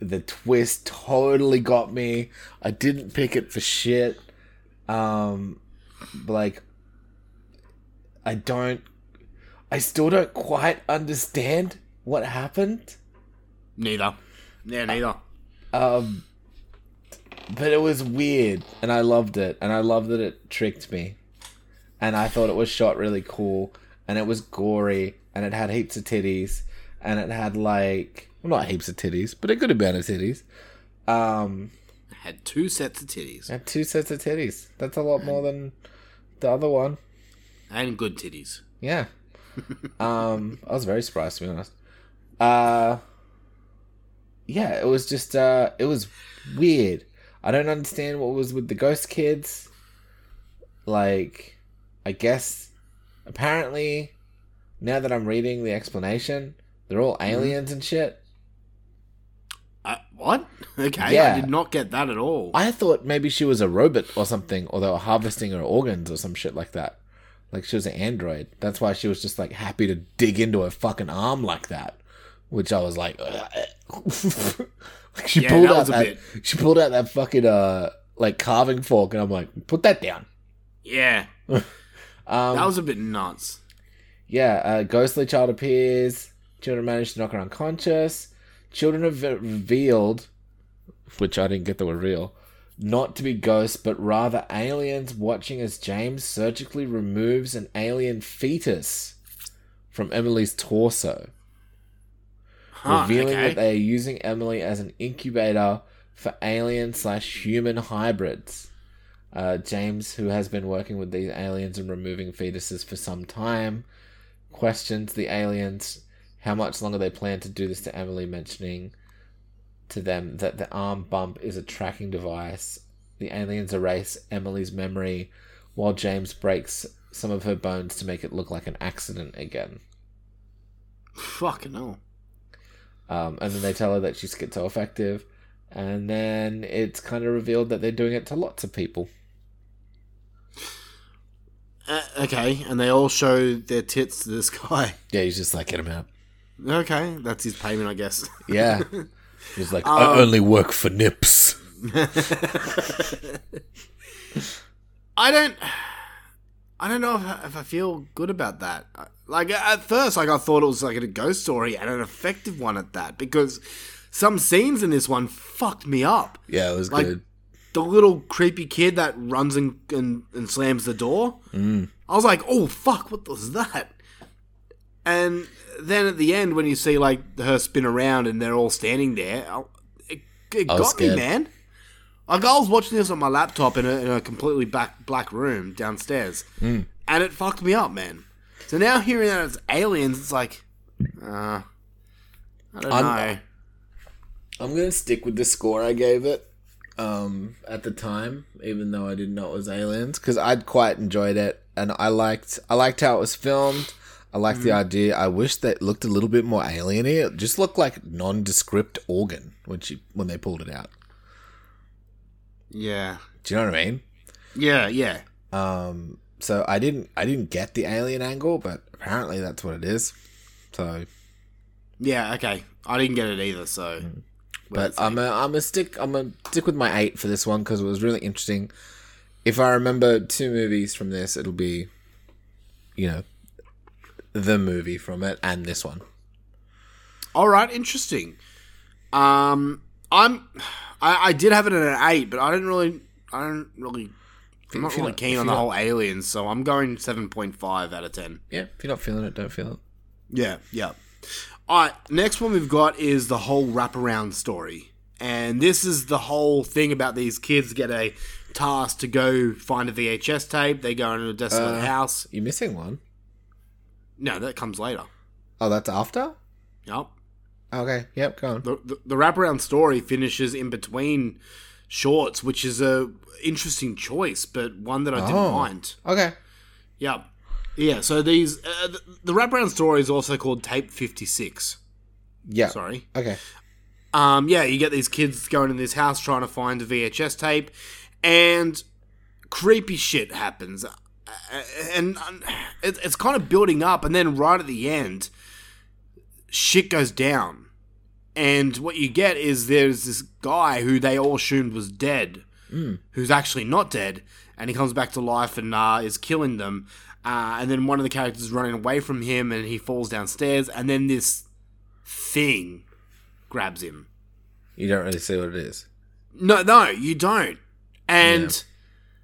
The twist totally got me. I didn't pick it for shit. Um, but, like, I don't. I still don't quite understand what happened. Neither. Yeah, neither. Um, but it was weird, and I loved it, and I loved that it tricked me, and I thought it was shot really cool, and it was gory, and it had heaps of titties, and it had like well, not heaps of titties, but a good amount of titties. Um, Had two sets of titties had two sets of titties. That's a lot more than the other one. and good titties. Yeah. um, I was very surprised to be honest. Uh, yeah, it was just uh, it was weird. I don't understand what was with the ghost kids. Like, I guess apparently now that I'm reading the explanation, they're all aliens and shit. Uh, what? Okay, Yeah. I did not get that at all. I thought maybe she was a robot or something, or they were harvesting her organs or some shit like that. Like she was an android. That's why she was just like happy to dig into her fucking arm like that. Which I was like, like she Yeah, pulled that out that. bit- She pulled out that fucking uh like carving fork, and I'm like, put that down. yeah, Um, that was a bit nuts. Yeah, a ghostly child appears. Children manage to knock her unconscious. Children are ve- revealed, which I didn't get the were real, not to be ghosts, but rather aliens watching as James surgically removes an alien fetus from Emily's torso, Huh, revealing okay. that they are using Emily as an incubator for alien slash human hybrids. Uh, James, who has been working with these aliens and removing fetuses for some time, questions the aliens how much longer they plan to do this to Emily, mentioning to them that the arm bump is a tracking device. The aliens erase Emily's memory while James breaks some of her bones to make it look like an accident again. Fucking hell. Um, and then they tell her that she's schizoaffective. And then it's kind of revealed that they're doing it to lots of people. Uh, okay, and they all show their tits to this guy. Yeah, he's just like, get him out. Okay, that's his payment, I guess. Yeah. He's like, Um, I only work for nips. I don't. I don't know if I, if I feel good about that. Like at first, like I thought it was like a ghost story and an effective one at that because some scenes in this one fucked me up. Yeah, it was Like- good. The little creepy kid that runs and and, and slams the door. Mm. I was like, oh fuck, what was that? And then at the end, when you see like her spin around and they're all standing there, it, it got me, scared. man. Like I was watching this on my laptop in a, in a completely black black room downstairs, Mm. and it fucked me up, man. So now hearing that it's aliens, it's like, uh, I don't I'm- know. I'm gonna stick with the score I gave it um, at the time, even though I didn't know it was aliens, because I'd quite enjoyed it, and I liked I liked how it was filmed. I liked the idea. I wish that looked a little bit more alieny. It just looked like nondescript organ when she when they pulled it out. Yeah, Do you know what I mean? yeah, yeah. Um, so I didn't I didn't get the alien angle, but apparently that's what it is. So, Yeah, okay. I didn't get it either, so. Mm. but I'm a I'm a stick I'm a stick with my eight for this one because it was really interesting. If I remember two movies from this, it'll be, you know, the movie from it and this one. All right, interesting. Um, I'm, I, I did have it at an eight, but I didn't really, I don't really, I'm not really not- keen on the not- whole aliens, so I'm going seven point five out of ten. Yeah, if you're not feeling it, don't feel it. Yeah, yeah. All right, next one we've got is the whole wraparound story. And this is the whole thing about these kids get a task to go find a VHS tape. They go into a desolate Uh, house. You're missing one. No, that comes later. Oh, that's after. Yep. Okay. Yep. Go on. The, the, the wraparound story finishes in between shorts, which is a interesting choice, but one that I didn't Oh. mind. Okay. Yeah. Yeah, so these. Uh, the, the wraparound story is also called Tape 56. Yeah. Sorry. Okay. Um, yeah, you get these kids going in this house trying to find a VHS tape, and creepy shit happens. And um, it's kind of building up, and then right at the end, shit goes down. And what you get is there's this guy who they all assumed was dead, who's actually not dead, and he comes back to life and uh, is killing them. Uh, and then one of the characters is running away from him, and he falls downstairs, and then this thing grabs him. You don't really see what it is. No, no, you don't. And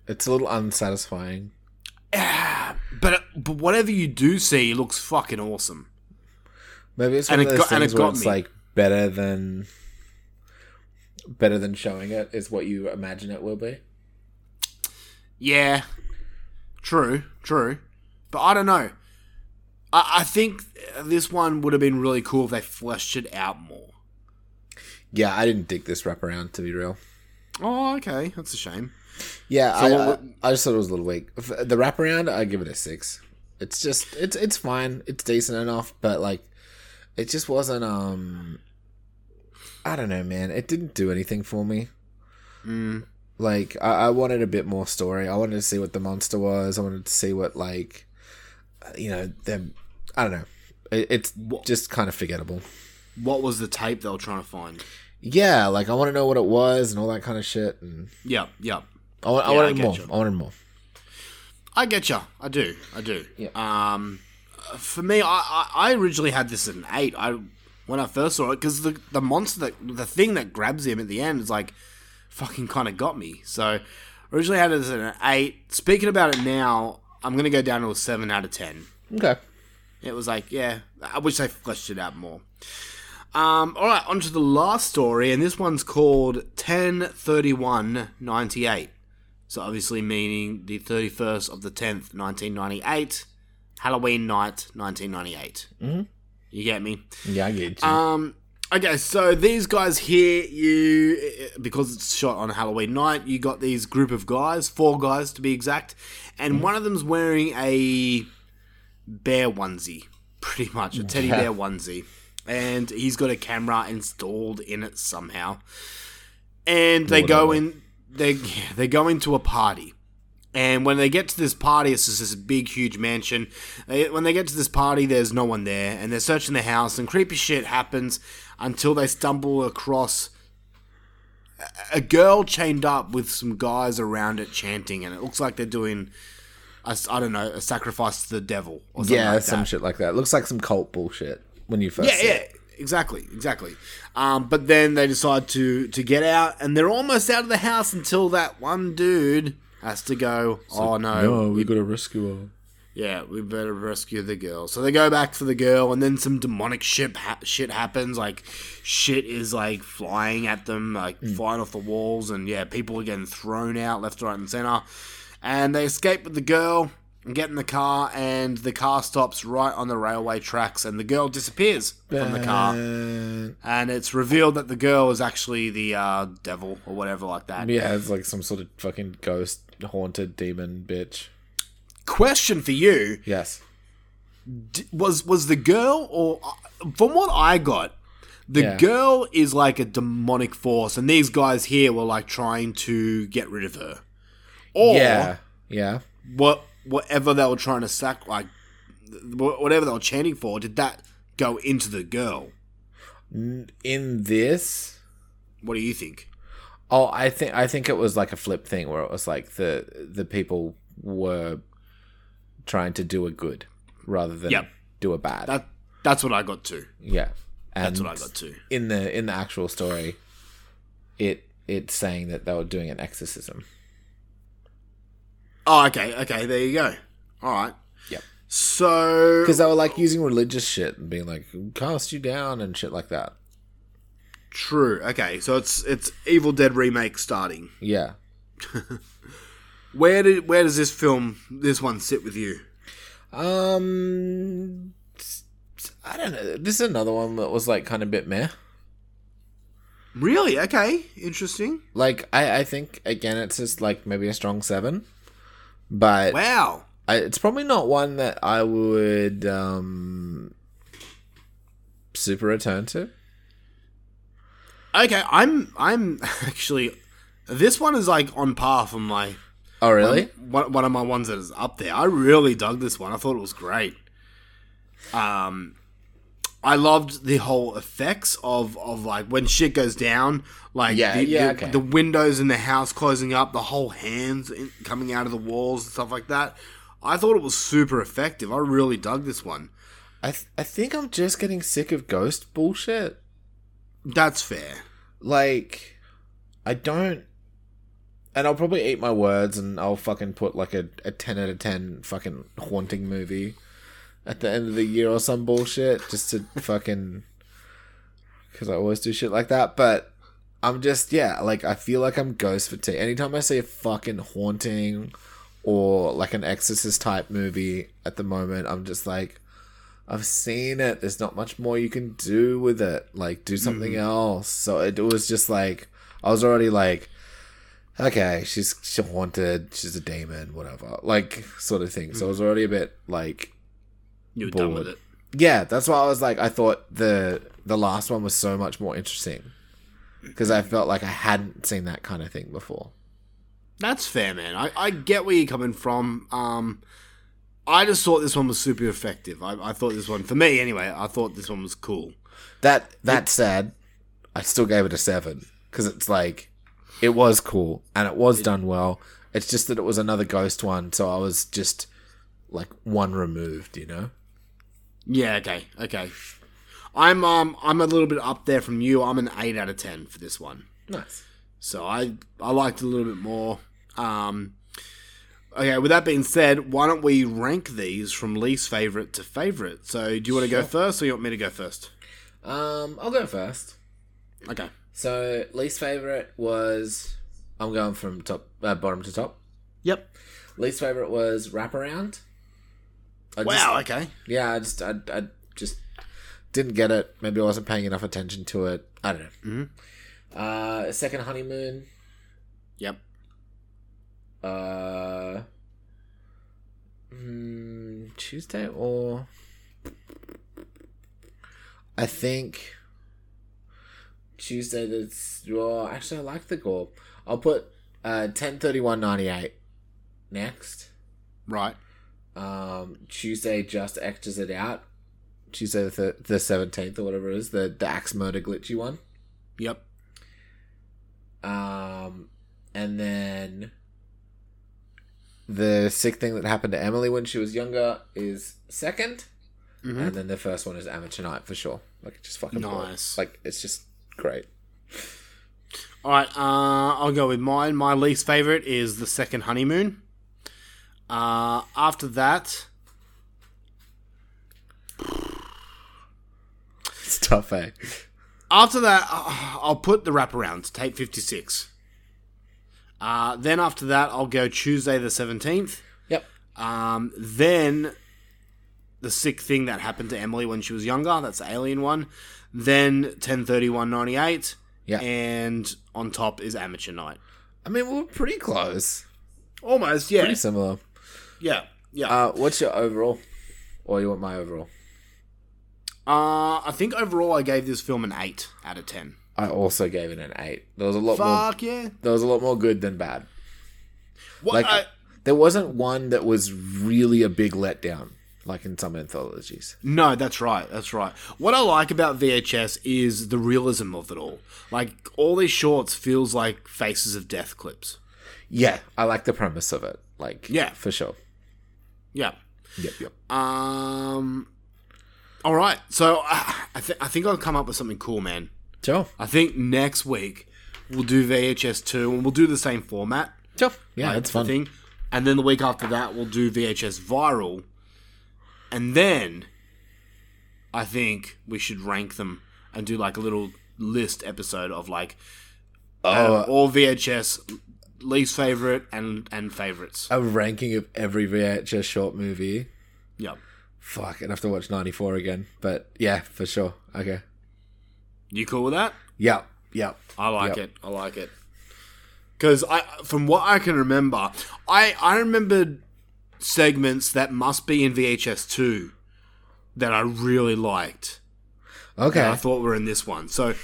It's a little unsatisfying. Ah, but but whatever you do see looks fucking awesome. Maybe it's And of those got- and things where it's me. like better than better than showing it is what you imagine it will be. Yeah, true, true. But I don't know. I, I think this one would have been really cool if they fleshed it out more. Yeah, I didn't dig this wraparound to be real. Oh, okay, that's a shame. Yeah, So I, what- I, just thought it was a little weak. The wraparound, I give it a six. It's just it's it's fine. It's decent enough, but like it just wasn't. Um, I don't know, man. It didn't do anything for me. Mm. Like I, I wanted a bit more story. I wanted to see what the monster was. I wanted to see what like, uh, you know, them. I don't know. It, it's just kind of forgettable. What was the tape they were trying to find? Yeah, like I want to know what it was and all that kind of shit. And yeah, yep. I, want, I Yeah, I wanted get more. you. I wanted more. I get you. I do. I do. Yeah. Um, for me, I, I, I originally had this at an eight. I when I first saw it because the the monster that the thing that grabs him at the end is like fucking kind of got me. So originally I had it as an eight. Speaking about it now, I'm gonna go down to a seven out of ten. Okay. It was like, yeah, I wish they fleshed it out more. Um, all right, on to the last story, and this one's called 103198. So obviously meaning the 31st of the 10th, 1998, Halloween night, 1998. Mm-hmm. You get me? Yeah, I get you. Um, okay, so these guys here, you because it's shot on Halloween night, you got these group of guys, four guys to be exact, and one of them's wearing a bear onesie, pretty much a teddy bear onesie, and he's got a camera installed in it somehow, and they go in, they they go into a party. And when they get to this party, it's just this big, huge mansion. They, when they get to this party, there's no one there, and they're searching the house, and creepy shit happens until they stumble across a- girl chained up with some guys around it chanting, and it looks like they're doing, I don't know, a sacrifice to the devil or something yeah, like some that. shit like that. Looks like some cult bullshit when you first. Yeah, see yeah, it. Exactly, exactly. Um, but then they decide to to get out, and they're almost out of the house until that one dude has to go. oh no, we gotta rescue her. yeah, we better rescue the girl. So they go back for the girl, and then some demonic shit ha- shit happens. Like shit is like flying at them, like flying off the walls, and yeah, people are getting thrown out left, right, and center. And they escape with the girl and get in the car, and the car stops right on the railway tracks, and the girl disappears from the car. And it's revealed that the girl is actually the uh, devil or whatever like that. Yeah, it's like some sort of fucking ghost haunted demon bitch. Question for you: Yes. was was the girl or from what I got, the Yeah. girl is like a demonic force, and these guys here were like trying to get rid of her, or Yeah. Yeah. what whatever they were trying to sack like whatever they were chanting for, did that go into the girl? In this, What do you think? oh, I think I think it was like a flip thing where it was like the the people were trying to do a good rather than Yep. do a bad. That that's what I got too. yeah. And That's what I got too. in the in the actual story, it it's saying that they were doing an exorcism. Oh, okay, okay, there you go. All right. Yep. So Because they were like using religious shit and being like, cast you down and shit like that. true. Okay, so it's it's Evil Dead remake starting. Yeah. Where did where does this film this one sit with you? Um, I don't know. This is another one that was like kind of a bit meh. Really? Okay, interesting. Like I, I think again, it's just like maybe a strong seven, but Wow. I, it's probably not one that I would um super return to. Okay, I'm I'm actually this one is like on par from my Oh really? one, one of my ones that is up there. I really dug this one. I thought it was great. Um, I loved the whole effects of of like when shit goes down, like Yeah, the, yeah, the, okay. the windows in the house closing up, the whole hands in, coming out of the walls and stuff like that. I thought it was super effective. I really dug this one. I th- I think I'm just getting sick of ghost bullshit. That's fair. Like, I don't. And I'll probably eat my words and I'll fucking put like a, a 10 out of 10 fucking haunting movie at the end of the year or some bullshit just to fucking. Because I always do shit like that. But I'm just, yeah, like I feel like I'm ghost fatigue. Anytime I see a fucking haunting or like an exorcist type movie at the moment, I'm just like. I've seen it. There's not much more you can do with it. Like, do something mm. else. So it, was just like, I was already like, okay, she's she's haunted. She's a demon, whatever. Like, sort of thing. So mm. I was already a bit like, You were done with it. yeah. That's why I was like, I thought the the last one was so much more interesting because I felt like I hadn't seen that kind of thing before. That's fair, man. I, I get where you're coming from. Um, I just thought this one was super effective. I, I thought this one, for me anyway, I thought this one was cool. That that said, I still gave it a seven because it's like it was cool and it was done well. It's just that it was another ghost one, so I was just like one removed, you know. Yeah, okay, okay. I'm um I'm a little bit up there from you. I'm an eight out of ten for this one. Nice. So I I liked it a little bit more. Um, okay, with that being said, why don't we rank these from least favorite to favorite? So do you want to go first, or you want me to go first? Um, I'll go first. Okay. So least favorite was I'm going from top uh, bottom to top. Yep. Least favorite was wraparound. I Wow. just- okay. yeah, I just I, I just didn't get it. Maybe I wasn't paying enough attention to it. I don't know. Mm-hmm. Uh, second honeymoon. Yep. Uh, mm, Tuesday or I think Tuesday. That's well, actually I like the goal. I'll put uh ten thirty one ninety eight next. Right. Um, Tuesday just extras it out. Tuesday the the seventeenth or whatever it is the the axe murder glitchy one. Yep. Um, and then the sick thing that happened to Emily when she was younger is 2nd Mm-hmm. and then the first one is Amateur Night for sure. Like just fucking. Nice. Like it's just great. All right. Uh, I'll go with mine. My least favorite is the second honeymoon. Uh, after that, It's tough, eh? after that, uh, I'll put the wraparound tape fifty six. Uh, then after that, I'll go Tuesday the seventeenth. Yep. Um, then the sick thing that happened to Emily when she was younger. That's the alien one. Then ten thirty one ninety eight. Yeah. And on top is amateur night. I mean, we're pretty close. Almost, yeah, Pretty similar. Yeah, yeah. Uh, what's your overall? Or you want my overall? Uh, I think overall I gave this film an eight out of ten. I also gave it an eight. There was a lot more. Fuck yeah! There was a lot more good than bad. What? Like I- there wasn't one that was really a big letdown, like in some anthologies. no, that's right. That's right. What I like about VHS is the realism of it all. Like all these shorts feels like Faces of Death clips. Yeah, I like the premise of it. Like, Yeah. for sure. Yeah. Yep, yep. Um. All right. So uh, I think I think I'll come up with something cool, man. Sure. I think next week we'll do VHS two and we'll do the same format. Sure. Yeah, like, that's fun. Thing. And then the week after that, we'll do VHS viral. And then I think we should rank them and do like a little list episode of like uh, all VHS least favorite and and favorites. A ranking of every VHS short movie. Yep. Fuck, I'd have to watch 94 again. But yeah, for sure. Okay. You cool with that? Yep, yep. I like Yep. it. I like it. Because I, from what I can remember, I I remembered segments that must be in VHS two that I really liked. Okay. that I thought were in this one. So,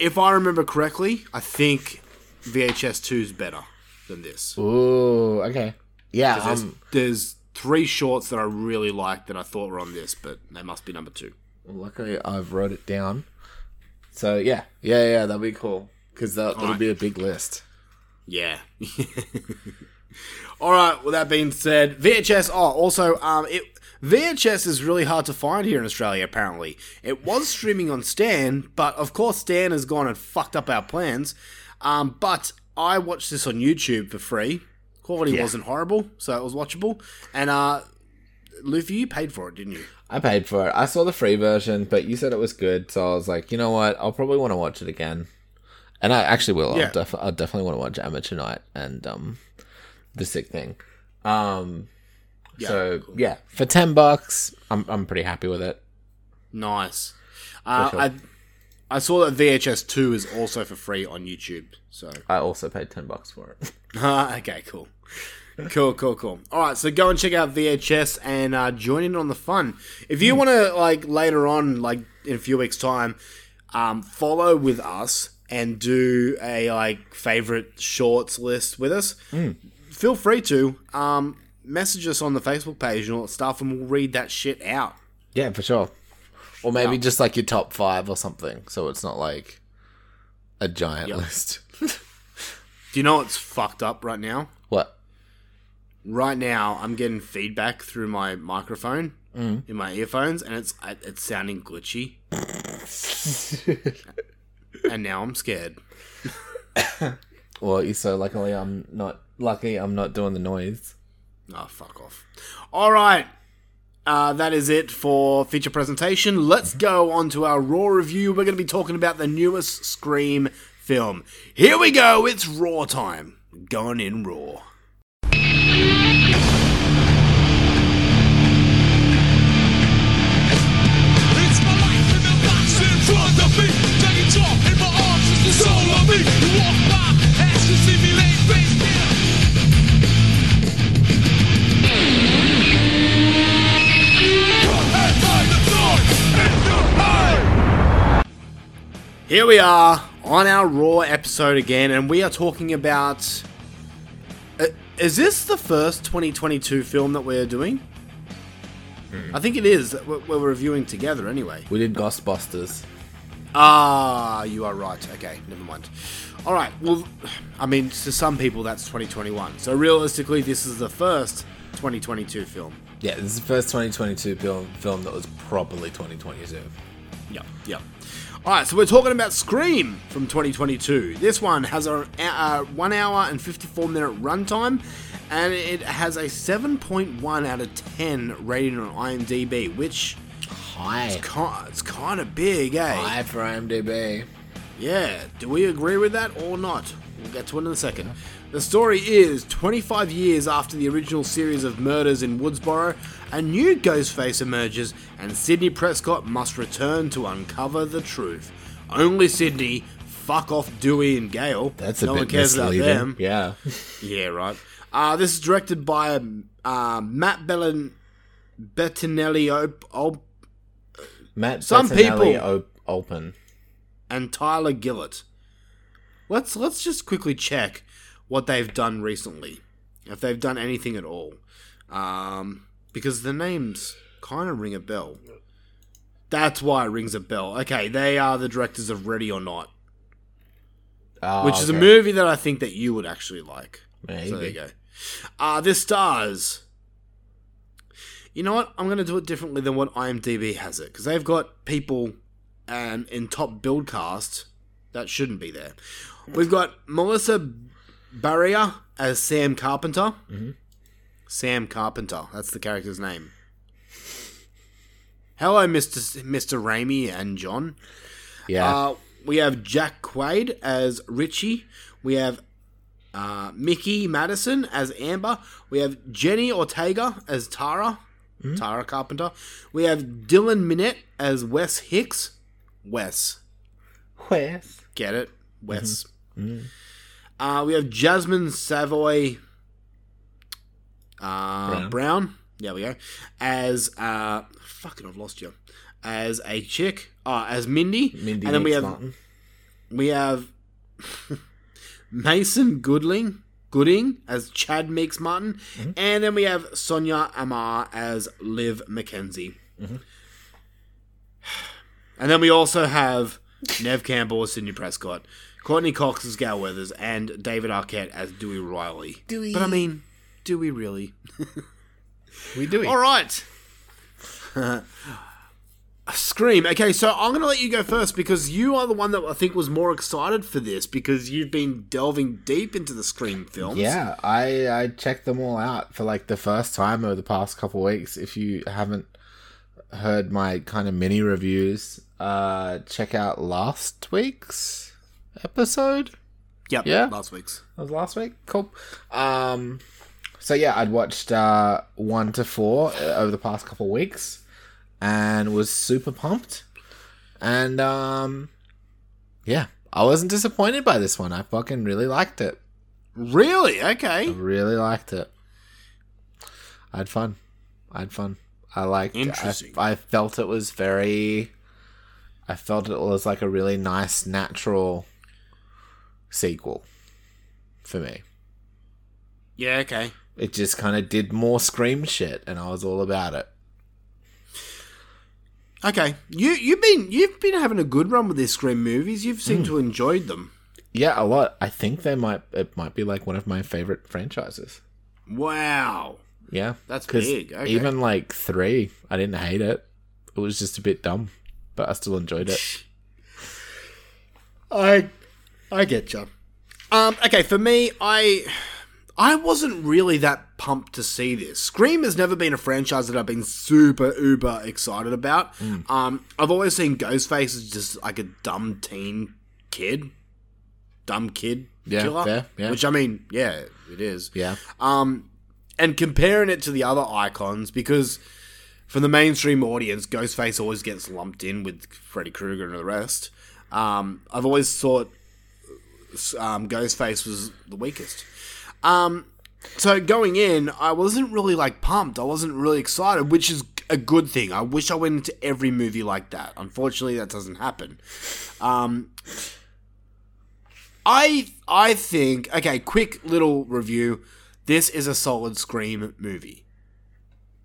if I remember correctly, I think VHS two is better than this. Ooh, okay. Yeah, There's, um, there's three shorts that I really liked that I thought were on this, but they must be number two. luckily I've wrote it down. So yeah, yeah, yeah, that'll be cool. Because that, that'll Alright. be a big list. Yeah. All right. With that being said, VHS. Oh, also, um, it VHS is really hard to find here in Australia. Apparently, it was streaming on Stan, but of course, Stan has gone and fucked up our plans. Um, but I watched this on YouTube for free. Quality Yeah. wasn't horrible, so it was watchable. And uh, Luffy, you paid for it, didn't you? I paid for it. I saw the free version, but you said it was good, so I was like, you know what? I'll probably want to watch it again. And I actually will. Yeah. I'll, def- I'll definitely want to watch Amateur Night and um, The Sick Thing. Um, so yeah, for ten bucks, I'm I'm pretty happy with it. Nice. Uh, sure. I I saw that VHS two is also for free on YouTube. So I also paid ten bucks for it. okay, cool. Cool, cool, cool. All right, so go and check out VHS and uh, join in on the fun. If you want to, like, later on, like in a few weeks' time, um, follow with us and do a like favorite shorts list with us, feel free to um, message us on the Facebook page and all that stuff, and we'll read that shit out. yeah, for sure. Or maybe just like your top five or something, so it's not like a giant Yep. list. Do you know what's fucked up right now? what? Right now, I'm getting feedback through my microphone mm. in my earphones, and it's uh, it's sounding glitchy. and now I'm scared. Well, so luckily I'm not. Lucky I'm not doing the noise. Oh, fuck off. All right. Uh, that is it for feature presentation. Let's go on to our Raw review. We're going to be talking about the newest Scream film. Here we go. It's Raw time. Going in Raw. It's my life in box in front of me. Here we are on our Raw episode again, and we are talking about. Uh, is this the first 2022 film that we're doing? I think it is. We're, we're reviewing together anyway. We did Ghostbusters. Ah, you are right. Okay, never mind. All right. Well, I mean, to some people that's 2021. So realistically, this is the first 2022 film. Yeah, this is the first 2022 film film that was properly 2022. Yep, yep. All right, so we're talking about Scream from 2022. This one has a, a one hour and 54 minute runtime, and it has a 7.1 out of 10 rating on IMDb, which Hi. is ki- it's kind of big, eh? Hi for IMDb. Yeah, do we agree with that or not? We'll get to it in a second. The story is 25 years after the original series of murders in Woodsboro, a new Ghostface emerges, and Sidney Prescott must return to uncover the truth. Only Sidney, fuck off Dewey and Gale. That's a no bit one cares about misleading. them. Yeah. Yeah, right. Uh, this is directed by uh, Matt Bellin, Bettinelli Op- Op- Matt Some Bettinelli people- op- open. and Tyler Gillett. Let's let's just quickly check what they've done recently, if they've done anything at all, um, because the names kind of ring a bell. That's why it rings a bell. Okay, they are the directors of Ready or Not, Oh, which is a movie that I think that you would actually like. Maybe. So there you go. Uh, this stars. You know what? I'm going to do it differently than what IMDb has it because they've got people um, in top build cast that shouldn't be there. We've got Melissa Barrera as Sam Carpenter. Sam Carpenter. That's the character's name. Hello, Mr. Mr. Raimi and John. Yeah. Uh, we have Jack Quaid as Richie. We have uh, Mikey Madison as Amber. We have Jenny Ortega as Tara. Tara Carpenter. We have Dylan Minnette as Wes Hicks. Wes. Wes. Get it? Wes. Uh, we have Jasmin Savoy uh, Brown. Brown. There we go. As uh, fucking, I've lost you. As a chick. Uh, as Mindy. Mindy and then we have Martin. we have Mason Goodling, Gooding as Chad Meeks Martin, and then we have Sonia Ammar as Liv McKenzie. And then we also have Neve Campbell as Sidney Prescott, Courteney Cox as Gale Weathers, and David Arquette as Dewey Riley. Dewey. But I mean, do we really? We do. All right. Scream. Okay, so I'm going to let you go first because you are the one that I think was more excited for this because you've been delving deep into the Scream films. Yeah, I I checked them all out for like the first time over the past couple weeks. If you haven't heard my kind of mini reviews, uh check out last week's episode. Yep. Yeah. Last week's. That was last week. Cool. Um so yeah, I'd watched uh 1 to 4 uh, over the past couple weeks and was super pumped. And um yeah, I wasn't disappointed by this one. I fucking really liked it. Really? I Okay. really liked it. I had fun. I had fun. I liked. Interesting. I, I felt it was very. I felt it was like a really nice, natural sequel for me. Yeah, okay. It just kind of did more scream shit, and I was all about it. Okay. You you've been you've been having a good run with these Scream movies. You've seemed hmm. to enjoyed them. Yeah, a lot. I think they might. It might be like one of my favorite franchises. Wow. Yeah, that's big, okay. Even like three, I didn't hate it. It was just a bit dumb, but I still enjoyed it. I I get you. Um, okay, for me, I I wasn't really that pumped to see this. Scream has never been a franchise that I've been super uber excited about. Um, I've always seen Ghostface as just like a dumb teen kid, dumb kid Yeah, killer. fair, yeah. Which I mean, yeah, it is. Yeah. Um, and comparing it to the other icons because for the mainstream audience, Ghostface always gets lumped in with Freddy Krueger and the rest. Um, I've always thought um, Ghostface was the weakest. Um, so going in, I wasn't really like pumped. I wasn't really excited, which is a good thing. I wish I went into every movie like that. Unfortunately, that doesn't happen. Um, I I think okay. Quick little review. This is a solid Scream movie.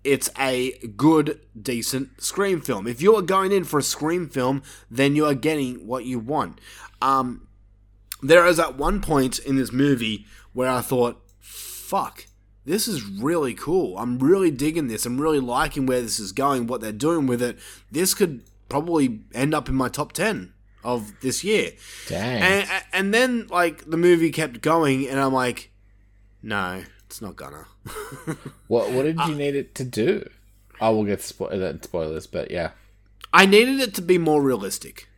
It's a good, decent Scream film. If you are going in for a Scream film, then you are getting what you want. Um, there is at one point in this movie where I thought, fuck, this is really cool. I'm really digging this. I'm really liking where this is going, what they're doing with it. This could probably end up in my top 10 of this year. Dang. And, and then, like, the movie kept going, and I'm like, no, it's not gonna. What What did you need it to do? I will get spo- uh, spoilers, but yeah. I needed it to be more realistic.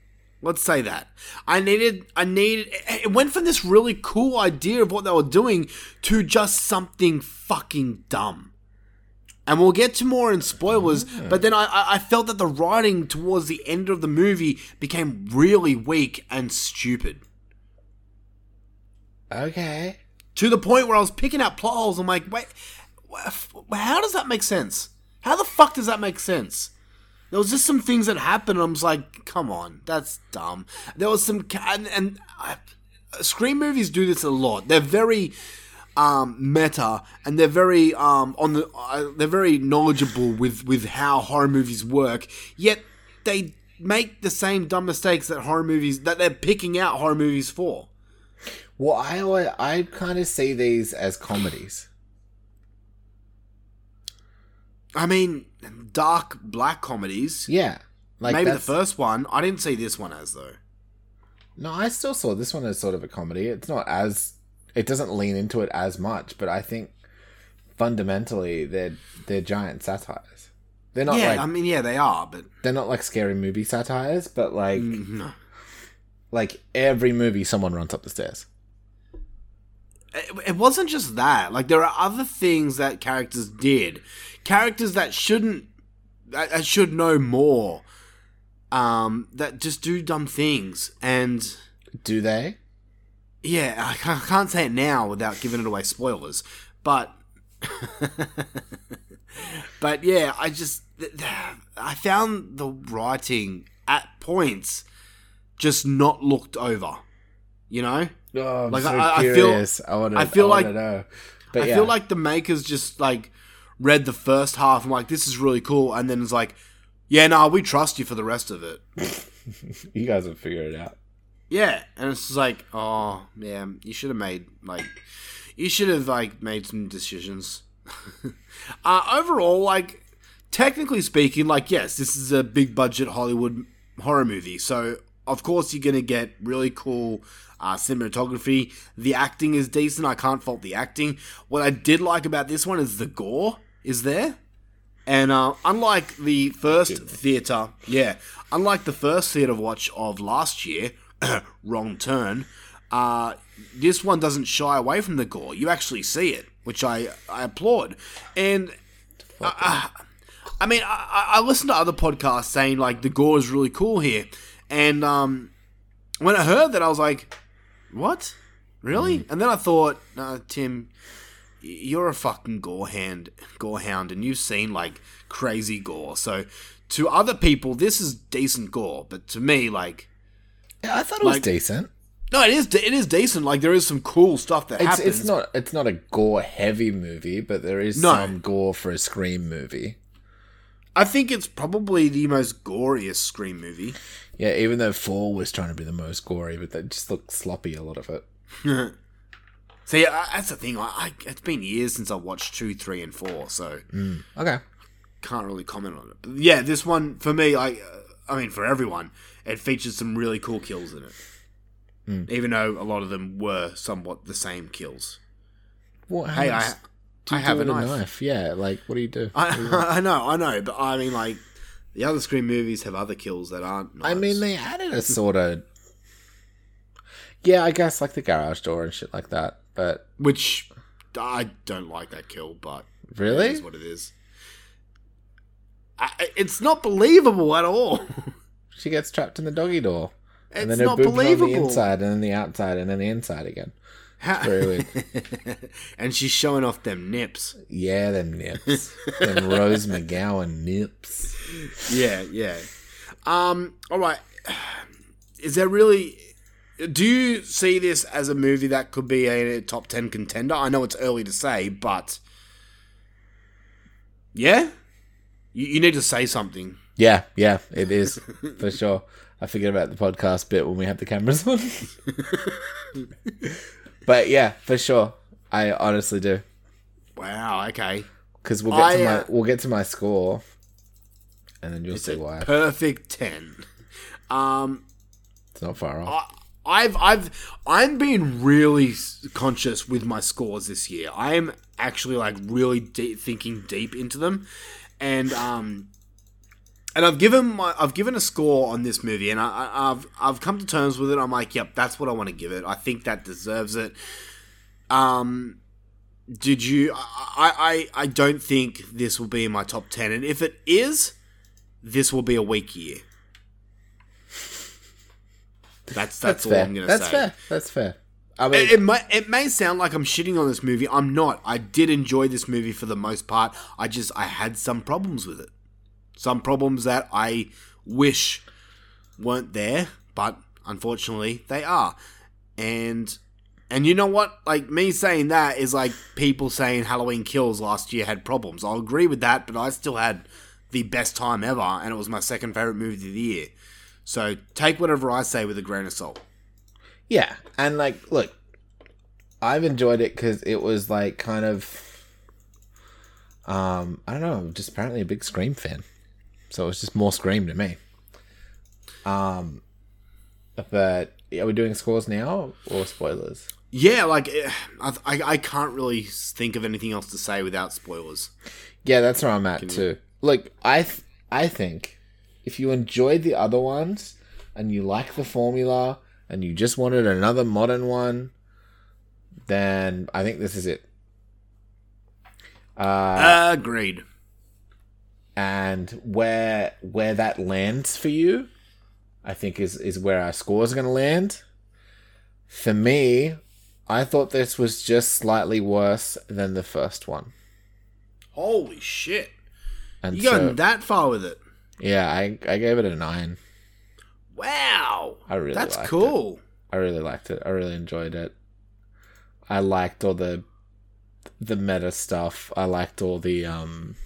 Let's say that. I needed I needed it went from this really cool idea of what they were doing to just something fucking dumb. And we'll get to more in spoilers, but then I, I- I felt that the writing towards the end of the movie became really weak and stupid. Okay. To the point where I was picking out plot holes. I'm like, wait, how does that make sense? How the fuck does that make sense? There was just some things that happened. And I was like, come on, that's dumb. There was some, and, and I, Scream movies do this a lot. They're very um, meta, and they're very um, on the, uh, they're very knowledgeable with with how horror movies work. Yet they make the same dumb mistakes that horror movies that they're picking out horror movies for. Well, I I kind of see these as comedies. I mean, dark black comedies. Yeah. Like Maybe the that's- first one. I didn't see this one as though. No, I still saw this one as sort of a comedy. It's not as it doesn't lean into it as much, but I think fundamentally they're they're giant satires. They're not yeah, like I mean, yeah, they are, but they're not like scary movie satires, but like mm, no. like every movie someone runs up the stairs. It, it wasn't just that. Like there are other things that characters did, characters that shouldn't, that, that should know more, um, that just do dumb things, and Do they? yeah, I ca- I can't say it now without giving it away spoilers, but. but yeah, I just I found the writing at points just not looked over. You know, Oh, I'm Like, so I- I feel-. I want to. I feel like- know. But I yeah. feel like the makers just like read the first half and like this is really cool, and then it's like, yeah, no, we trust you for the rest of it. you guys will figure it out. Yeah, and it's just like, oh yeah, you should have made like, you should have like made some decisions. uh, overall, like, technically speaking, like, yes, this is a big budget Hollywood horror movie, so of course you're gonna get really cool uh, cinematography. The acting is decent. I can't fault the acting. What I did like about this one is the gore is there. And uh, unlike the first theater, yeah, unlike the first theater watch of last year, wrong turn, uh, this one doesn't shy away from the gore. You actually see it, which I, I applaud. And uh, I mean, I, I I listen to other podcasts saying like the gore is really cool here, and um, when I heard that, I was like, "What? Really?" And then I thought, "No, Tim, you're a fucking gore hand, gore hound, and you've seen like crazy gore. So to other people, this is decent gore, but to me, like, Yeah, I thought it was decent. no, it is. It is decent. Like there is some cool stuff that It's happens. it's not it's not a gore heavy movie, but there is No. some gore for a scream movie. I think it's probably the most goriest Scream movie. Yeah, even though four was trying to be the most gory, but that just looked sloppy a lot of it. See, I, that's the thing. I, I, it's been years since I watched two, three, and four, so Okay. can't really comment on it. But yeah, this one for me, like, uh, I mean, for everyone, it features some really cool kills in it. even though a lot of them were somewhat the same kills. What? Hey, I, I have a with knife. Yeah, like what do you do? I, I know, I know, but I mean, like the other Scream movies have other kills that aren't. I mean, they added a sort of. Yeah, I guess like the garage door and shit like that. But which I don't like that kill, but really, is what it is. I, it's not believable at all. she gets trapped in the doggy door, and It's then her not boobs are on the believable. inside, and then the outside, and then the inside again. How- Very weird. and she's showing off them nips. Yeah, them nips, them Rose McGowan nips. Yeah, yeah. Um. All right. Is there really? Do you see this as a movie that could be a top ten contender? I know it's early to say, but yeah, you, you need to say something. Yeah, yeah, it is for sure. I forget about the podcast bit when we have the cameras on. but yeah, for sure, I honestly do. Wow. Okay. Because we'll get to my uh, we'll get to my score, and then you'll see why. Perfect ten. Um. It's not far off. I've I've I'm being really conscious with my scores this year. I am actually like really deep, thinking deep into them, and um, and I've given my I've given a score on this movie, and I, I've I've come to terms with it. I'm like, yep, that's what I want to give it. I think that deserves it. Um, did you? I I I don't think this will be in my top ten, and if it is, this will be a weak year. That's that's, all fair. I'm gonna That's say. That's fair. That's fair. I mean, It, it may it may sound like I'm shitting on this movie. I'm not. I did enjoy this movie for the most part. I just I had some problems with it. Some problems that I wish weren't there, but unfortunately they are. And and you know what? Like me saying that is like people saying Halloween Kills last year had problems. I'll agree with that, but I still had the best time ever, and it was my second favorite movie of the year. So take whatever I say with a grain of salt. yeah, and like, look, I've enjoyed it because it was like kind of, um, I don't know, just apparently a big Scream fan, so it was just more Scream to me. Um, but are we doing scores now or spoilers? Yeah, like eh, I, I, I can't really think of anything else to say without spoilers. Yeah, that's where I'm at too. Look, I th- I think if you enjoyed the other ones and you like the formula and you just wanted another modern one, then I think this is it. Uh, Agreed. and where where that lands for you, I think is is where our scores are going to land. For me, I thought this was just slightly worse than the first one. Holy shit! And You so, going that far with it? Yeah, I I gave it a nine. Wow, I really that's cool. I really liked it. I really enjoyed it. I liked all the the meta stuff. I liked all the um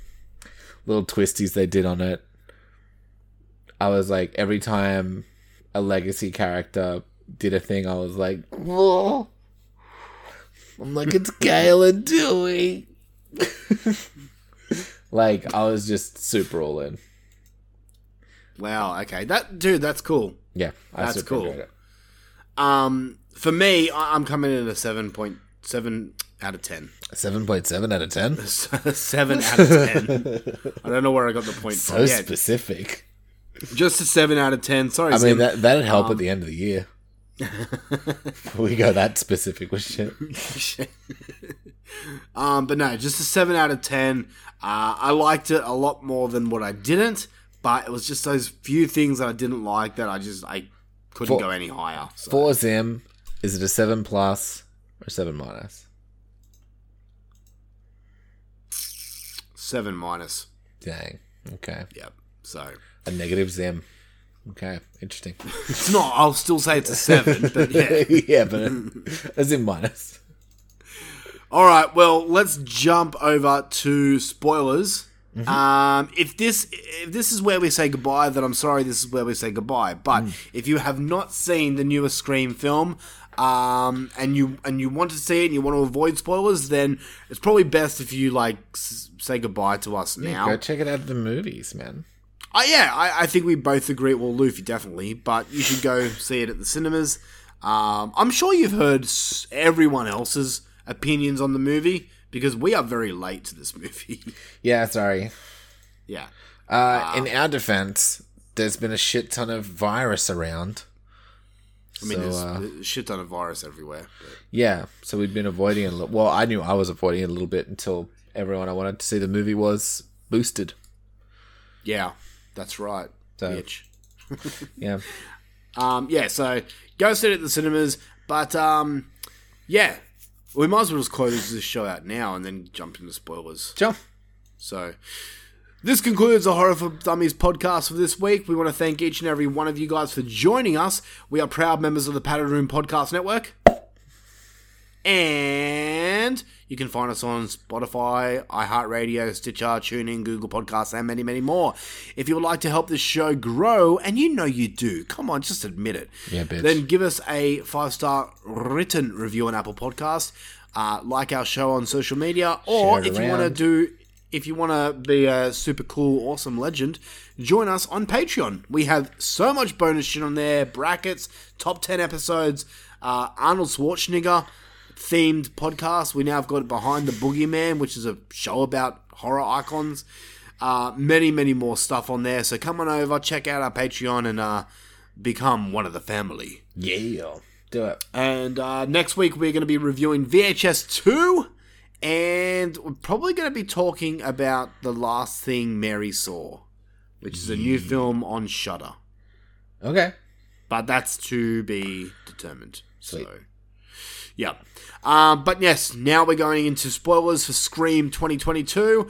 little twisties they did on it. I was like every time a legacy character did a thing, I was like, Whoa. I'm like it's Gale and Dewey. like I was just super all in. Wow. Okay, that dude, that's cool. Yeah, I That's cool. Um, for me, I- I'm coming in at a seven point seven out of ten. Seven point seven out of ten. seven out of ten. I don't know where I got the point So from. Yeah, specific. just a seven out of ten. Sorry, I mean that that'd help Um, at the end of the year. we go that specific with shit. um, but no, just a seven out of ten. Uh, I liked it a lot more than what I didn't, but it was just those few things that I didn't like that I just I couldn't For- go any higher. So. For Zim, is it a seven plus or seven minus? Seven minus. Dang. Okay. Yep. So A negative Zim. Okay. Interesting. it's not. I'll still say it's a seven, but yeah. yeah, but a Zim minus. All right. Well, let's jump over to spoilers. Um, if this if this is where we say goodbye, then I'm sorry. This is where we say goodbye. But if you have not seen the newest Scream film, um, and you and you want to see it and you want to avoid spoilers, then it's probably best if you like s- say goodbye to us now. Go check it out at the movies, man. Uh, yeah, I, I think we both agree. Well, Luffy definitely, but you should go see it at the cinemas. Um, I'm sure you've heard s- everyone else's opinions on the movie because we are very late to this movie. Yeah, sorry. yeah. Uh, in our defense, there's been a shit ton of virus around. I mean, So, there's uh, a shit ton of virus everywhere. but- Yeah, so we've been avoiding it. a li- Well, I knew I was avoiding it a little bit until everyone I wanted to see the movie was boosted. yeah, that's right. So- Bitch. Yeah. Um, yeah, so go see it at the cinemas. But um, yeah, we might as well just close this show out now and then jump into spoilers. Sure. So, this concludes the Horror for Dummies podcast for this week. We want to thank each and every one of you guys for joining us. We are proud members of the Padded Room Podcast Network. And you can find us on Spotify, iHeartRadio, Stitcher, TuneIn, Google Podcasts, and many, many more. If you would like to help this show grow, and you know you do, come on, just admit it. Yeah, bitch. Then give us a five star written review on Apple Podcast. Uh, like our show on social media, or if you want to do if you want to be a super cool, awesome legend, join us on Patreon. We have so much bonus shit on there brackets, top 10 episodes, uh, Arnold Schwarzenegger themed podcast. We now have got Behind the Boogeyman, which is a show about horror icons. Uh, many, many more stuff on there. So come on over, check out our Patreon, and uh, become one of the family. Yeah. Do it. And uh, next week we're going to be reviewing VHS 2, and we're probably going to be talking about The Last Thing Mary Saw, which is a new film on Shudder. Okay. But that's to be determined. Sweet. So, yeah. Um, but yes, now we're going into spoilers for Scream 2022.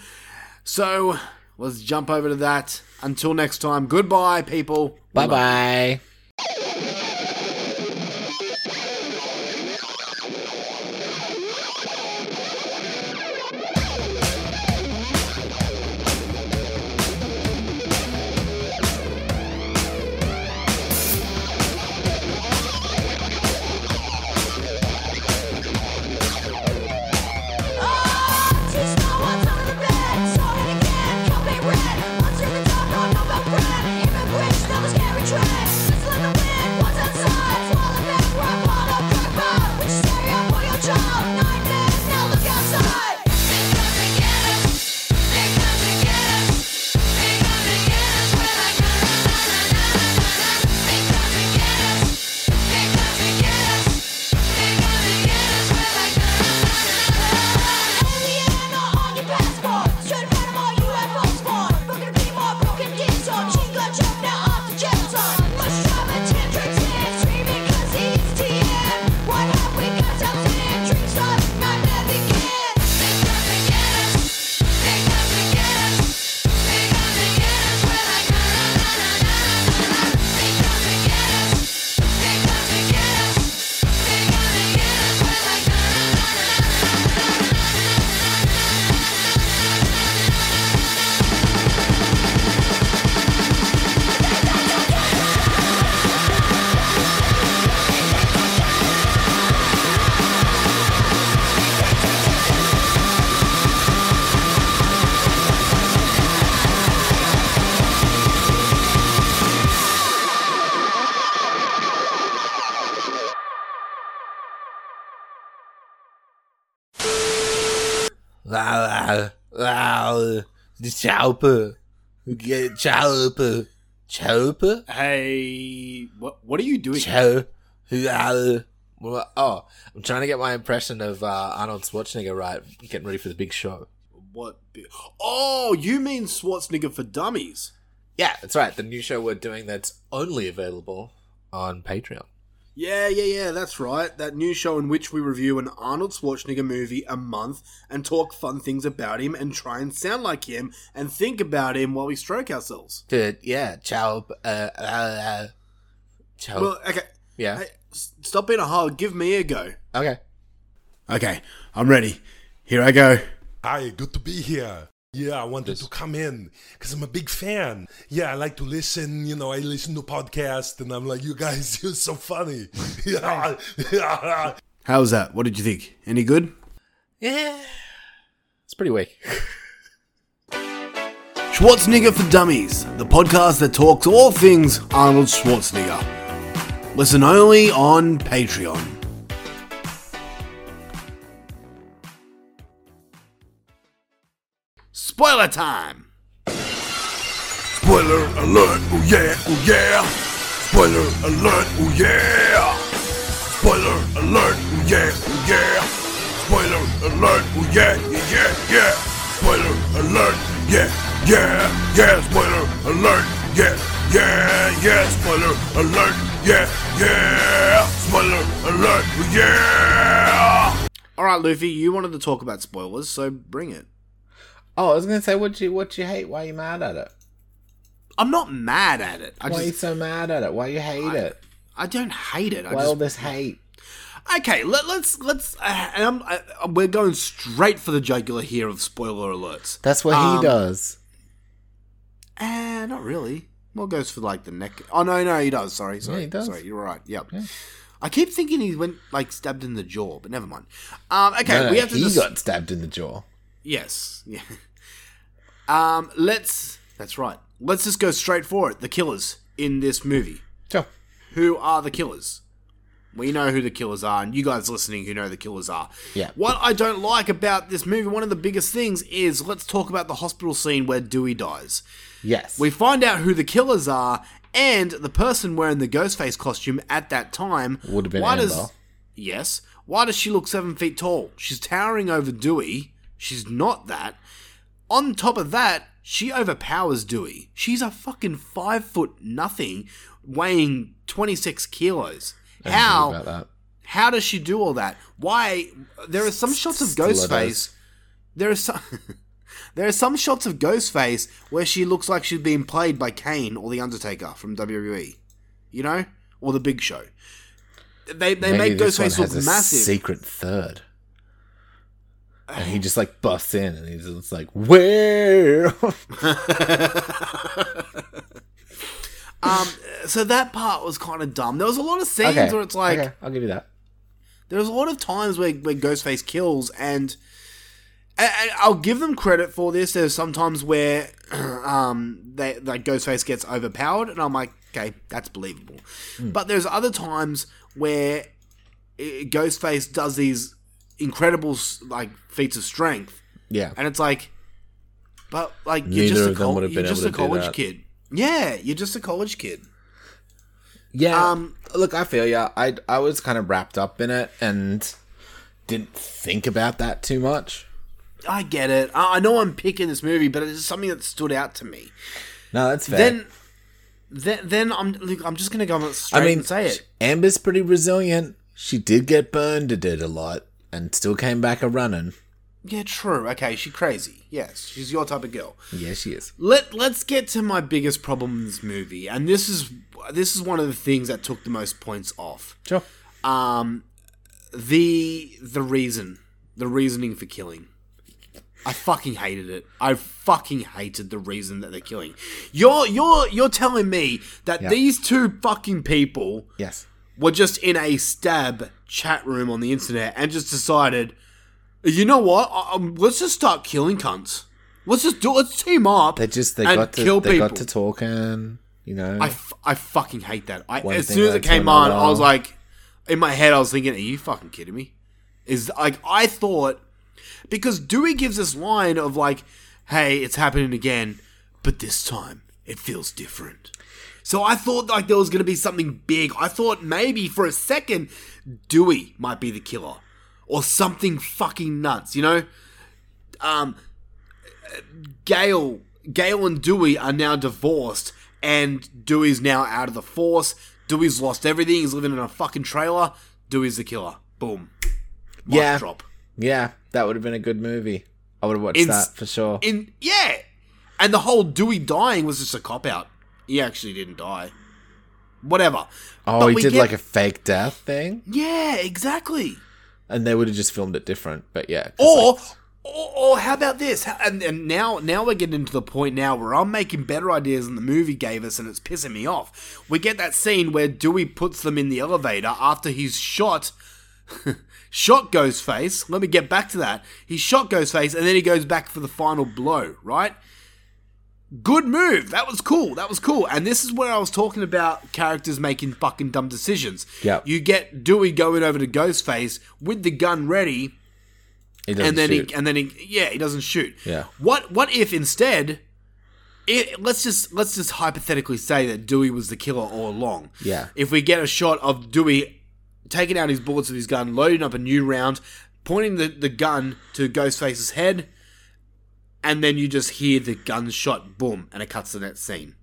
So let's jump over to that. Until next time, goodbye, people. Bye bye. Chaupe. Get Chaupe. Chaupe? Hey, what what are you doing? Chow. Oh, I'm trying to get my impression of uh, Arnold Schwarzenegger right, getting ready for the big show. What? bi- Oh, you mean Schwarzenegger for Dummies? Yeah, that's right. The new show we're doing that's only available on Patreon. Yeah, yeah, yeah, that's right. That new show in which we review an Arnold Schwarzenegger movie a month and talk fun things about him and try and sound like him and think about him while we stroke ourselves. Dude, yeah, Chow. Uh, uh, uh, Chow. Well, okay. yeah. Hey, stop being a hog. Give me a go. Okay. Okay, I'm ready. Here I go. Hi, good to be here. Yeah, I wanted to come in because I'm a big fan. Yeah, I like to listen. You know, I listen to podcasts and I'm like, you guys, you're so funny. yeah, yeah. How's that? What did you think? Any good? Yeah. It's pretty weak. Schwarzenegger for Dummies, the podcast that talks all things Arnold Schwarzenegger. Listen only on Patreon. Spoiler time! Spoiler alert, oh yeah, oh yeah. Spoiler alert, oh yeah. Spoiler alert, oh yeah, oh yeah. Spoiler alert, oh yeah, yeah, yeah, yeah. Spoiler alert, yeah, yeah, yeah. Spoiler alert, yeah, yeah, yeah. Spoiler alert, yeah, yeah. Spoiler alert, oh yeah. Alright, Luffy, you wanted to talk about spoilers, so bring it. Oh, I was gonna say, what you what you hate? Why are you mad at it? I'm not mad at it. I Why are you so mad at it? Why you hate it? I don't hate it. I Why all this hate? Okay, let, let's let's. Uh, and I'm, I, we're going straight for the jugular here of spoiler alerts. That's what Um, he does. Eh, not really. Well, goes for like the neck. Oh no, no, he does. Sorry, sorry, he does. sorry. You're right. Yep. I keep thinking he went like stabbed in the jaw, but never mind. Um, okay, No, no, we have to. he dis- got stabbed in the jaw. Yes. Yeah. Um, let's. That's right. Let's just go straight for it. The killers in this movie. Sure. Who are the killers? We know who the killers are, and you guys listening who know the killers are. Yeah. What I don't like about this movie, one of the biggest things, is let's talk about the hospital scene where Dewey dies. Yes. We find out who the killers are, and the person wearing the Ghostface costume at that time Would have been why Amber. Does, yes. Why does she look seven feet tall? She's towering over Dewey. She's not that. On top of that, she overpowers Dewey. She's a fucking five foot nothing, weighing twenty six kilos. I didn't think How? How does she do all that? Why? There are some shots of. Ghostface. There are some. there are some shots of Ghostface where she looks like she's being played by Kane or the Undertaker from WWE. You know, or the Big Show. They they Maybe make Ghostface look massive. secret third. And he just like busts in and he's just like, Where? um, so that part was kind of dumb. There was a lot of scenes okay. where it's like okay, I'll give you that. There's a lot of times where, where Ghostface kills, and, and, and I'll give them credit for this. There's sometimes where um, they like Ghostface gets overpowered, and I'm like, okay, that's believable. But there's other times where uh, Ghostface does these incredible like feats of strength, Yeah. and it's like, but like you're Neither just a, col- you're just a college kid. Yeah, you're just a college kid. Yeah. Um, look, I feel ya. I I was kind of wrapped up in it and didn't think about that too much. I get it. I I know I'm picking this movie, but it's something that stood out to me. No, that's fair. Then, then, then I'm look, I'm just gonna go straight I mean, and say it. Amber's pretty resilient. She did get burned a did a lot and still came back a running. Yeah, true. Okay, she's crazy. Yes, she's your type of girl. Yeah, she is. Let Let's get to my biggest problem in this movie, and this is this is one of the things that took the most points off. Sure. Um, the the reason, the reasoning for killing. I fucking hated it. I fucking hated the reason that they're killing. You're you're you're telling me that Yeah. these two fucking people Yes. Were just in a stab chat room on the internet and just decided, you know what? Um, let's just start killing cunts. Let's just do. Let's team up. They just they got to kill they people. got to talking, you know. I, f- I fucking hate that. I, as soon as it came on, I was like, in my head, I was thinking, "Are you fucking kidding me?" Is like I thought because Dewey gives this line of like, "Hey, it's happening again, but this time it feels different." So I thought like there was gonna be something big. I thought maybe for a second Dewey might be the killer or something fucking nuts. You know, um, Gail, Gail and Dewey are now divorced, and Dewey's now out of the force. Dewey's lost everything. He's living in a fucking trailer. Dewey's the killer. Boom. Mic yeah. Drop. Yeah, that would have been a good movie. I would have watched In- that for sure. In yeah, and the whole Dewey dying was just a cop out. He actually didn't die. Whatever. oh, But he did get- like a fake death thing, Yeah, exactly. and they would have just filmed it different. But yeah. Or, like, or, or how about this? And, and now, now we're getting to the point now where I'm making better ideas than the movie gave us, and it's pissing me off. We get that scene where Dewey puts them in the elevator after he's shot, shot Ghostface. Let me get back to that. He shot Ghostface, and then he goes back for the final blow. Right? Good move. That was cool. That was cool. And this is where I was talking about characters making fucking dumb decisions. Yeah. You get Dewey going over to Ghostface with the gun ready, He doesn't and then shoot. he and then he yeah he doesn't shoot. Yeah. What what if instead? It, let's just let's just hypothetically say that Dewey was the killer all along. Yeah. If we get a shot of Dewey taking out his bullets with his gun, loading up a new round, pointing the, the gun to Ghostface's head, and then you just hear the gunshot boom and it cuts to that scene.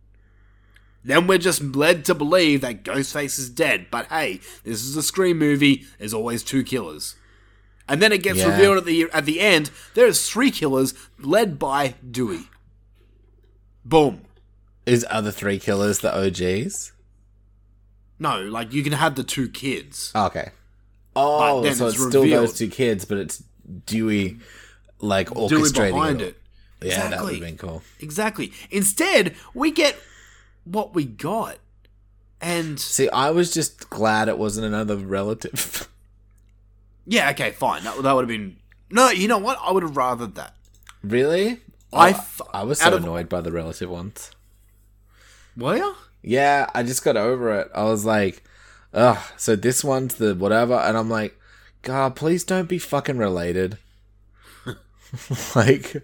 Then we're just led to believe that Ghostface is dead. But hey, this is a Scream movie. There's always two killers. And then it gets Yeah. revealed at the at the end. There's three killers led by Dewey. Boom. Is other three killers the OGs? No, like you can have the two kids. Oh, okay. Oh, then so it's it's, still those two kids, but it's Dewey, like Dewey orchestrating behind it. it. Yeah, that would have been cool. Exactly. Instead, we get what we got. And See, I was just glad it wasn't another relative. yeah, okay, fine. That, that would have been No, you know what? I would have rathered that. really? I I, f- I was so of- annoyed by the relative ones. Were you? Yeah, I just got over it. I was like, ugh, so this one's the whatever, and I'm like, God, please don't be fucking related. like,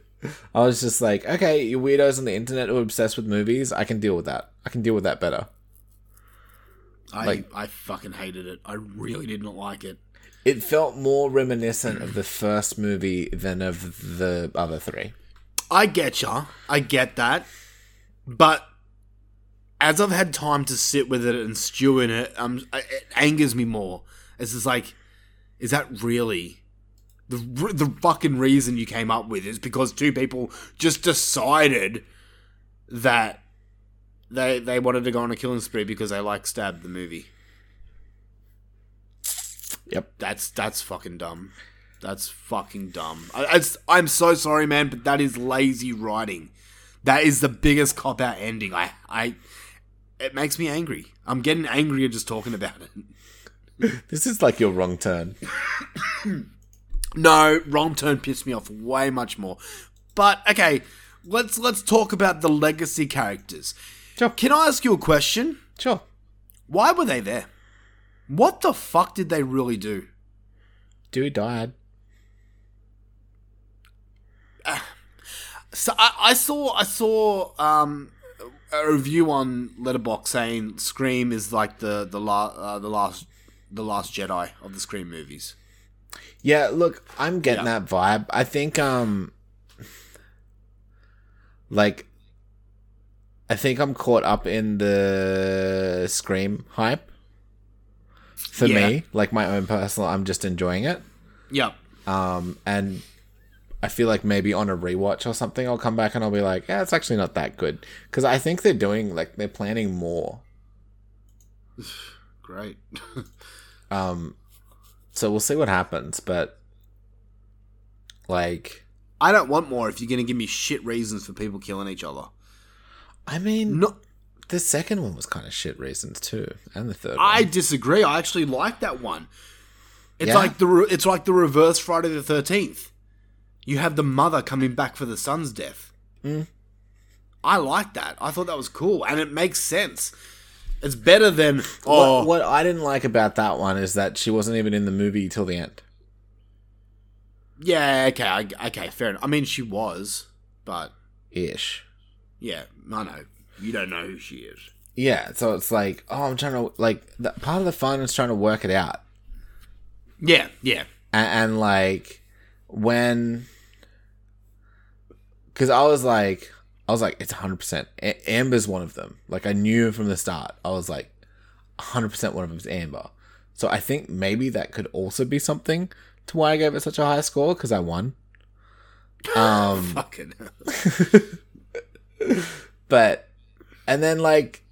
I was just like, okay, you weirdos on the internet who are obsessed with movies, I can deal with that. I can deal with that better. I Like- I fucking hated it. I really did not like it. It felt more reminiscent of the first movie than of the other three. I get ya. I get that. But as I've had time to sit with it and stew in it, um, it angers me more. It's just like, is that really the the fucking reason you came up with? Is because two people just decided that they they wanted to go on a killing spree because they like Stab the movie. Yep. That's that's fucking dumb. That's fucking dumb. I, I'm so sorry, man, but that is lazy writing. That is the biggest cop out ending. I, I, it makes me angry. I'm getting angrier just talking about it. This is like your wrong turn. No, wrong turn pissed me off way much more. But okay, let's let's talk about the legacy characters. Sure. Can I ask you a question? Sure. Why were they there? What the fuck did they really do? Dewey died. So I, I saw I saw um, a review on Letterboxd saying Scream is like the the la- uh, the last the last Jedi of the Scream movies. Yeah, look, I'm getting Yeah. that vibe. I think um like I think I'm caught up in the Scream hype. For Yeah. me, like my own personal, I'm just enjoying it. Yep. Um and I feel like maybe on a rewatch or something I'll come back and I'll be like, yeah, it's actually not that good cuz I think they're doing like they're planning more. Great. Um so we'll see what happens, but like I don't want more if you're gonna give me shit reasons for people killing each other. I mean, No, the second one was kind of shit reasons too, and the third I one. disagree. I actually like that one. It's Yeah? like the re- it's like the reverse Friday the Thirteenth. You have the mother coming back for the son's death. Mm. I like that. I thought that was cool, and it makes sense. It's better than oh, What, what I didn't like about that one is that she wasn't even in the movie till the end. yeah, okay, I, okay, fair enough. I mean, she was, but Ish. yeah, I know you don't know who she is. Yeah, so it's like, oh, I'm trying to like that part of the fun is trying to work it out, Yeah, yeah, and, and like when, because I was like, I was like, it's 100. percent Amber's one of them. Like I knew from the start. I was like, 100 percent one of them is Amber. So I think maybe that could also be something to why I gave it such a high score because I won. Um, fucking. but and then like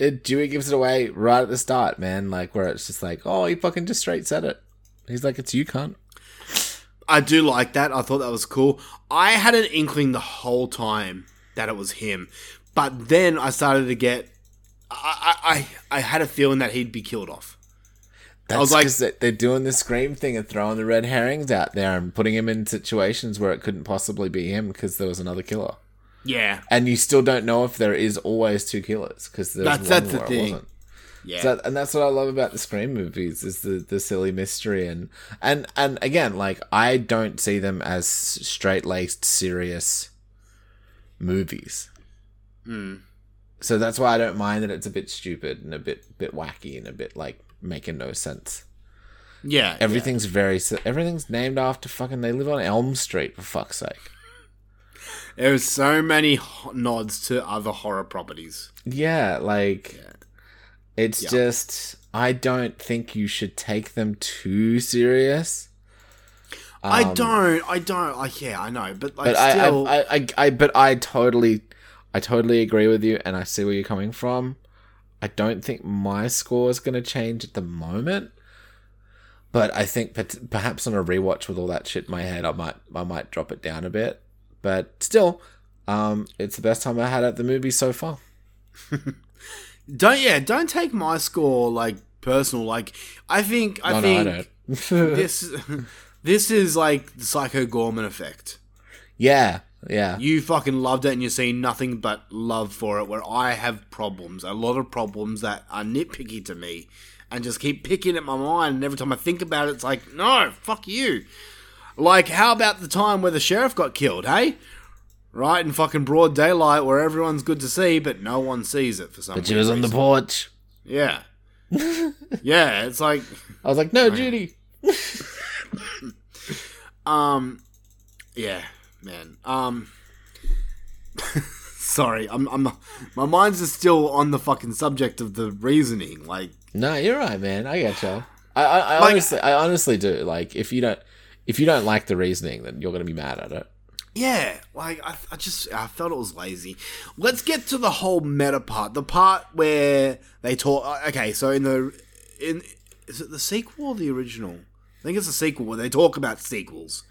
it, Dewey gives it away right at the start, man. Like where it's just like, oh, he fucking just straight said it. He's like, it's you, cunt. I do like that. I thought that was cool. I had an inkling the whole time that it was him, but then I started to get. I I, I I had a feeling that he'd be killed off. That's was like- they- they're doing the scream thing and throwing the red herrings out there and putting him in situations where it couldn't possibly be him because there was another killer. Yeah. and you still don't know if there is always two killers because there's That's- one that's the where it thing. wasn't. Yeah. So- and that's what I love about the Scream movies is the the silly mystery and and and again, like I don't see them as straight laced serious movies. Hmm. So that's why I don't mind that it's a bit stupid and a bit bit wacky and a bit like making no sense. Yeah. Everything's very everything's named after fucking. They live on Elm Street for fuck's sake. There's so many ho- nods to other horror properties. Yeah, like it's Yeah. just I don't think you should take them too serious. I Um, don't. I don't. Like, yeah, I know, but like, but I, still, I, I, I, I, but I totally, I totally agree with you, and I see where you're coming from. I don't think my score is going to change at the moment, but I think per- perhaps on a rewatch with all that shit in my head, I might, I might drop it down a bit. But still, um, it's the best time I had at the movie so far. don't. Yeah, don't take my score like personal. Like, I think. I No, no, I think this. This is like the Psycho Goreman effect. Yeah, yeah. You fucking loved it and you're seeing nothing but love for it, where I have problems, a lot of problems that are nitpicky to me, and just keep picking at my mind. And every time I think about it, it's like, no, fuck you. Like, how about the time where the sheriff got killed, hey? Right in fucking broad daylight where everyone's good to see, but no one sees it for some But she was on the porch. Yeah. yeah, it's like. I was like, no, oh, Judy. Um, yeah, man. Um, sorry, I'm, I'm, my mind's just still on the fucking subject of the reasoning. Like, No, you're right, man. I get you. I, I, I Like- honestly, I honestly do. Like, if you don't, if you don't like the reasoning, then you're gonna be mad at it. yeah, like I, I just, I felt it was lazy. Let's get to the whole meta part, the part where they talk. uh, Okay, so in the, in, is it the sequel or the original? I think it's a sequel where they talk about sequels.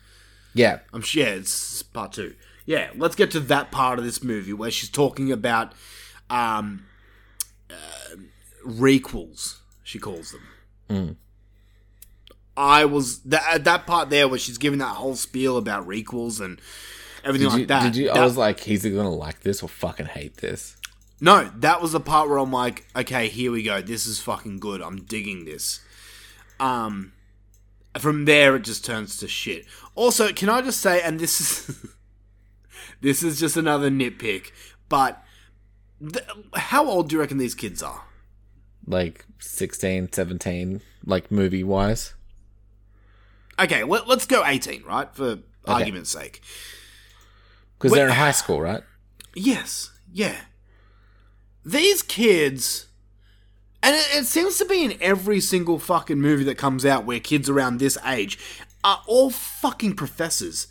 Yeah, I'm sure yeah, it's part two. Yeah, let's get to that part of this movie where she's talking about um, uh, requels. She calls them. Mm. I was that at that part there where she's giving that whole spiel about requels and everything Did like you? that. Did you? that I was like, he's either gonna like this or fucking hate this. no, that was the part where I'm like, okay, here we go. This is fucking good. I'm digging this. Um, from there it just turns to shit. Also, can I just say, and this is this is just another nitpick, but th- how old do you reckon these kids are? Like 16, 17, like movie wise. Okay, let, let's go 18, right, for argument's sake. Because they're in high school, right? Yes, yeah. These kids, and it, it seems to be in every single fucking movie that comes out where kids around this age are all fucking professors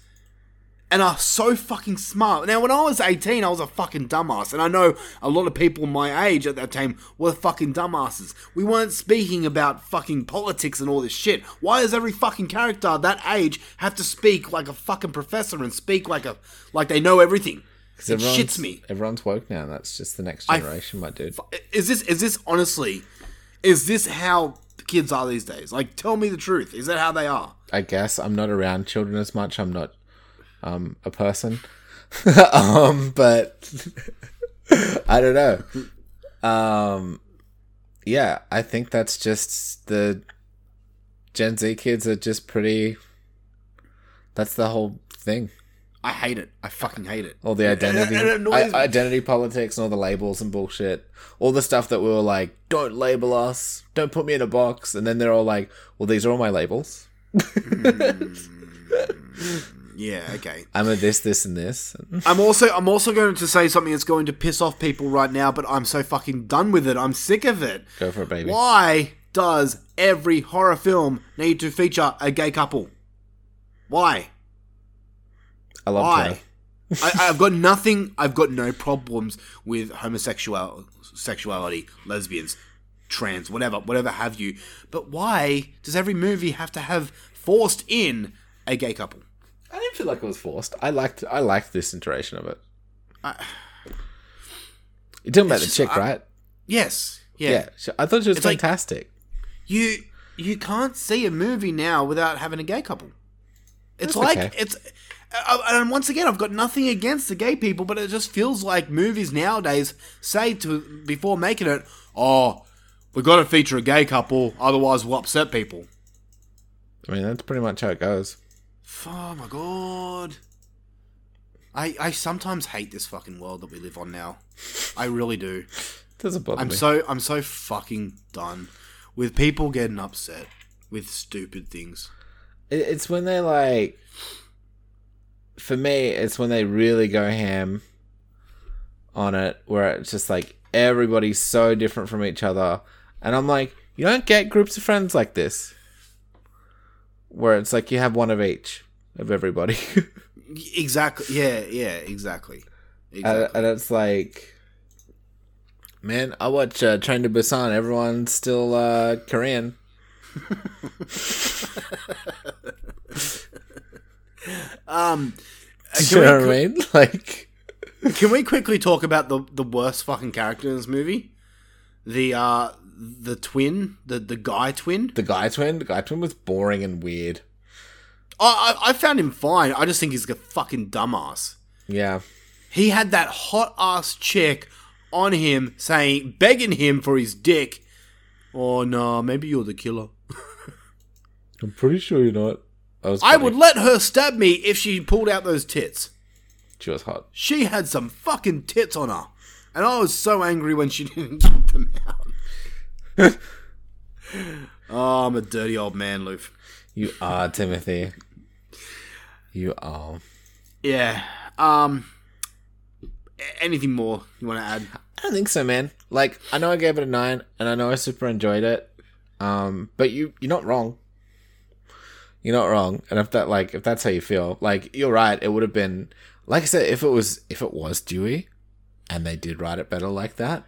and are so fucking smart. Now, when I was 18, I was a fucking dumbass, and I know a lot of people my age at that time were fucking dumbasses. We weren't speaking about fucking politics and all this shit. Why does every fucking character that age have to speak like a fucking professor and speak like a like they know everything? Because It everyone's, shits me. everyone's woke now. That's just the next I- generation, my dude. Is this is this honestly is this how kids are these days? Like tell me the truth. Is that how they are? I guess I'm not around children as much. I'm not um, a person. um, but I don't know. Um, yeah, I think that's just the Gen Z kids are just pretty. That's the whole thing. I hate it. I fucking hate it. All the identity, and it annoys me. I- identity politics, and all the labels and bullshit. All the stuff that we were like, "Don't label us, don't put me in a box," and then they're all like, "Well, these are all my labels. Hmm. Yeah, okay. I'm a this, this, and this." I'm also I'm also going to say something that's going to piss off people right now, but I'm so fucking done with it. I'm sick of it. Go for it, baby. Why does every horror film need to feature a gay couple? Why? I love her. I, I've got nothing. I've got no problems with homosexual sexuality, lesbians, trans, whatever, whatever have you. But why does every movie have to have forced in a gay couple? I didn't feel like it was forced. I liked I liked this iteration of it. You're talking about the just- chick, I- right? Yes. Yeah. Yeah. she- I thought she was It's like- fantastic. You you can't see a movie now without having a gay couple. It's That's like okay. it's. And once again, I've got nothing against the gay people, but it just feels like movies nowadays say to before making it, "Oh, we've got to feature a gay couple, otherwise we'll upset people." I mean, that's pretty much how it goes. Oh my god. I I sometimes hate this fucking world that we live on now. I really do. Doesn't bother I'm me. so I'm so fucking done with people getting upset with stupid things. It's when they like. For me, it's when they really go ham on it, where it's just like everybody's so different from each other, and I'm like, you don't get groups of friends like this, where it's like you have one of each of everybody, Exactly. Yeah, yeah, exactly. and, and it's like, man, I watch uh, Train to Busan. Everyone's still uh, Korean. um Do can you we know what I mean? Like, Can we quickly talk about the the worst fucking character in this movie? The uh the twin, the the guy twin. the guy twin. The guy twin was boring and weird. I I, I found him fine. I just think he's a fucking dumbass. Yeah. He had that hot ass chick on him saying, begging him for his dick. Oh no, maybe you're the killer. I'm pretty sure you're not. I would let her stab me if she pulled out those tits. She was hot. She had some fucking tits on her. And I was so angry when she didn't get them out. oh, I'm a dirty old man, Loof. You are Timothy. You are. Yeah. Um. Anything more you want to add? I don't think so, man. Like, I know I gave it a nine, and I know I super enjoyed it. Um, but you, you're not wrong. You're not wrong. And if that, like, if that's how you feel, like, you're right. It would have been, like I said, if it was, if it was Dewey, and they did write it better like that,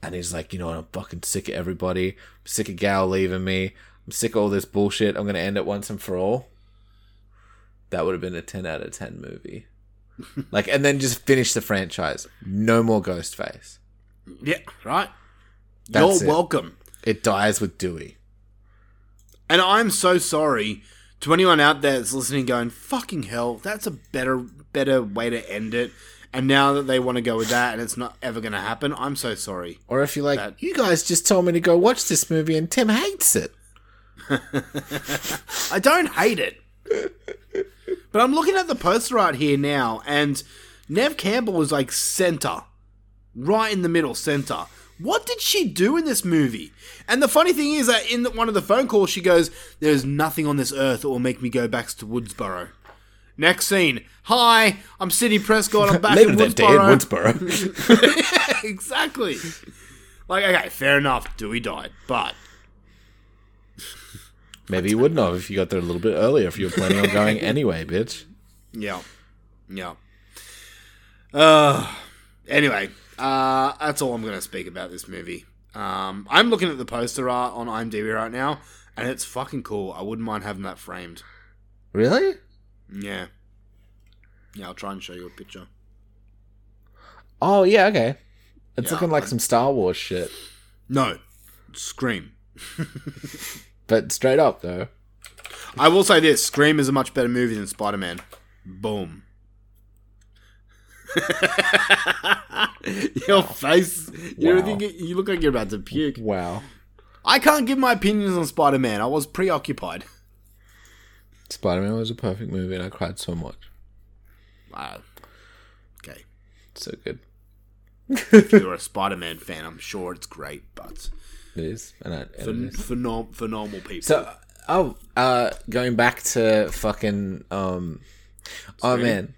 and he's like, you know what, I'm fucking sick of everybody. I'm sick of Gale leaving me. I'm sick of all this bullshit. I'm gonna end it once and for all. That would have been a ten out of ten movie. like, and then just finish the franchise. No more Ghostface. Yeah, right. That's You're it. welcome. It dies with Dewey. And I'm so sorry to anyone out there that's listening, going, "Fucking hell, that's a better, better way to end it." And now that they want to go with that, and it's not ever going to happen, I'm so sorry. Or if you're like, That- you guys just told me to go watch this movie and Tim hates it. I don't hate it. But I'm looking at the poster art here now, and Neve Campbell was like center. Right in the middle, center. What did she do in this movie? And the funny thing is that in the, one of the phone calls, she goes, There's nothing on this earth that will make me go back to Woodsboro. Next scene. Hi, I'm Sidney Prescott. I'm back Later in that day in Woodsboro. Woodsboro. exactly. Like, okay, fair enough. Dewey died, but Maybe you wouldn't have if you got there a little bit earlier if you were planning on going anyway, bitch. Yeah. Yeah. Uh anyway, uh that's all I'm gonna speak about this movie. Um I'm looking at the poster art on IMDb right now, and it's fucking cool. I wouldn't mind having that framed. Really? Yeah. Yeah, I'll try and show you a picture. Oh, yeah, okay. It's Yeah, looking like I- some Star Wars shit. No. Scream. But straight up, though. I will say this, Scream is a much better movie than Spider Man. Boom. Your face. You, Wow. think you look like you're about to puke. Wow. I can't give my opinions on Spider Man. I was preoccupied. Spider Man was a perfect movie and I cried so much. Uh, okay. So good. If you're a Spider Man fan, I'm sure it's great, but It is. And, I, for, it is. for, norm, for normal people. So, oh, uh, going back to fucking, um, oh man.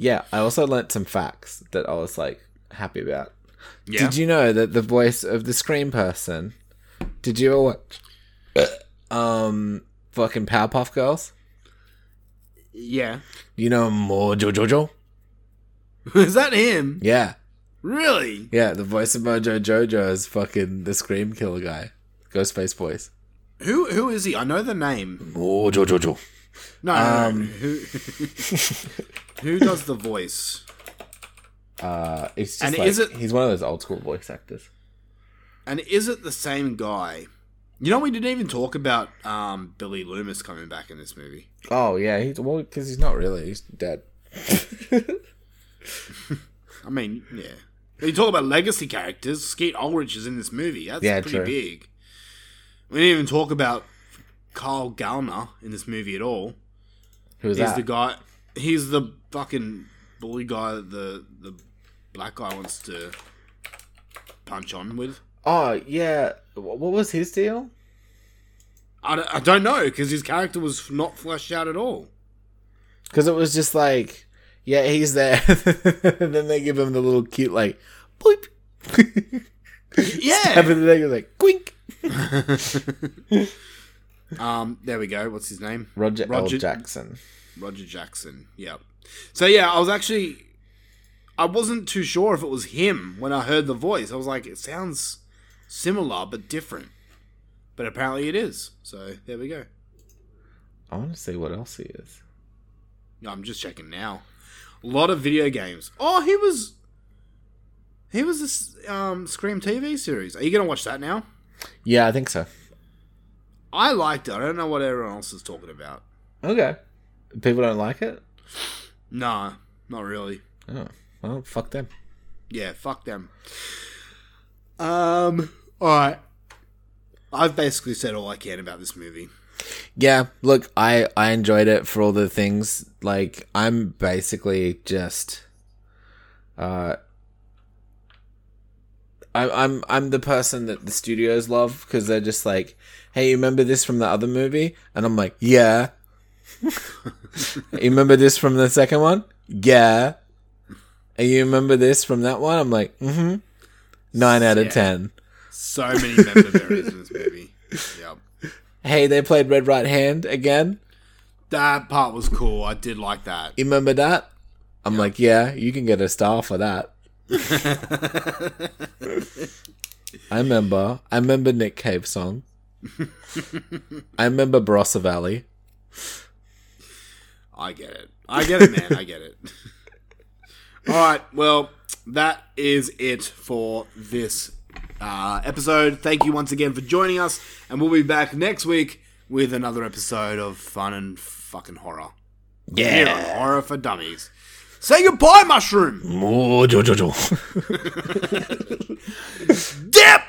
Yeah, I also learnt some facts that I was like happy about. yeah. Did you know that the voice of the Scream person? Did you ever watch? Um, fucking Powerpuff Girls. Yeah. You know Mojo Jojo? Is that him? Yeah, Really? yeah. The voice of Mojo Jojo is fucking the Scream killer guy, Ghostface voice. Who Who is he? I know the name. Mojo Jojo. No, no, no, Um, no. Who, who does the voice? Uh, it's just And like, is it- he's one of those old school voice actors. And is it the same guy You know, we didn't even talk about um, Billy Loomis coming back in this movie. Oh yeah, he's well because he's not really. He's dead. I mean, yeah. You talk about legacy characters. Skeet Ulrich is in this movie. That's Yeah, pretty true. big. We didn't even talk about Kyle Gallner in this movie at all. Who's he's that? the guy. He's the fucking bully guy that the the black guy wants to punch on with. Oh yeah, what was his deal? I don't, I don't know because his character was not fleshed out at all. Because it was just like, yeah, he's there. and then they give him the little cute like, bleep. Yeah. Stab in the neck, like, quink. Um, there we go. What's his name? Roger, L. Jackson. Roger Jackson. Yep. So yeah, I was actually, I wasn't too sure if it was him when I heard the voice. I was like, it sounds similar but different. But apparently it is. So there we go. I want to see what else he is. Yeah, I'm just checking now. A lot of video games. Oh, he was. He was this um, Scream TV series. Are you gonna watch that now? Yeah, I think so. I liked it. I don't know what everyone else is talking about. Okay. People don't like it? Nah, not really. Oh, well, fuck them. Yeah, fuck them. Um, alright. I've basically said all I can about this movie. Yeah, look, I I enjoyed it for all the things. Like I'm basically just uh I, I'm I'm the person that the studios love because they're just like, hey, you remember this from the other movie? And I'm like, yeah. you remember this from the second one? Yeah. And you remember this from that one? I'm like, mm-hmm. Nine out of Yeah. ten. So many member berries in this movie. Yep. Hey, they played Red Right Hand again. That part was cool. I did like that. You remember that? I'm like, yeah, you can get a star for that. I remember. I remember Nick Cave song. I remember Barossa Valley. I get it. I get it, man. I get it. All right. Well, that is it for this uh, episode. Thank you once again for joining us, and we'll be back next week with another episode of fun and fucking horror. Yeah. Horror for dummies. Say goodbye, mushroom. More Dip.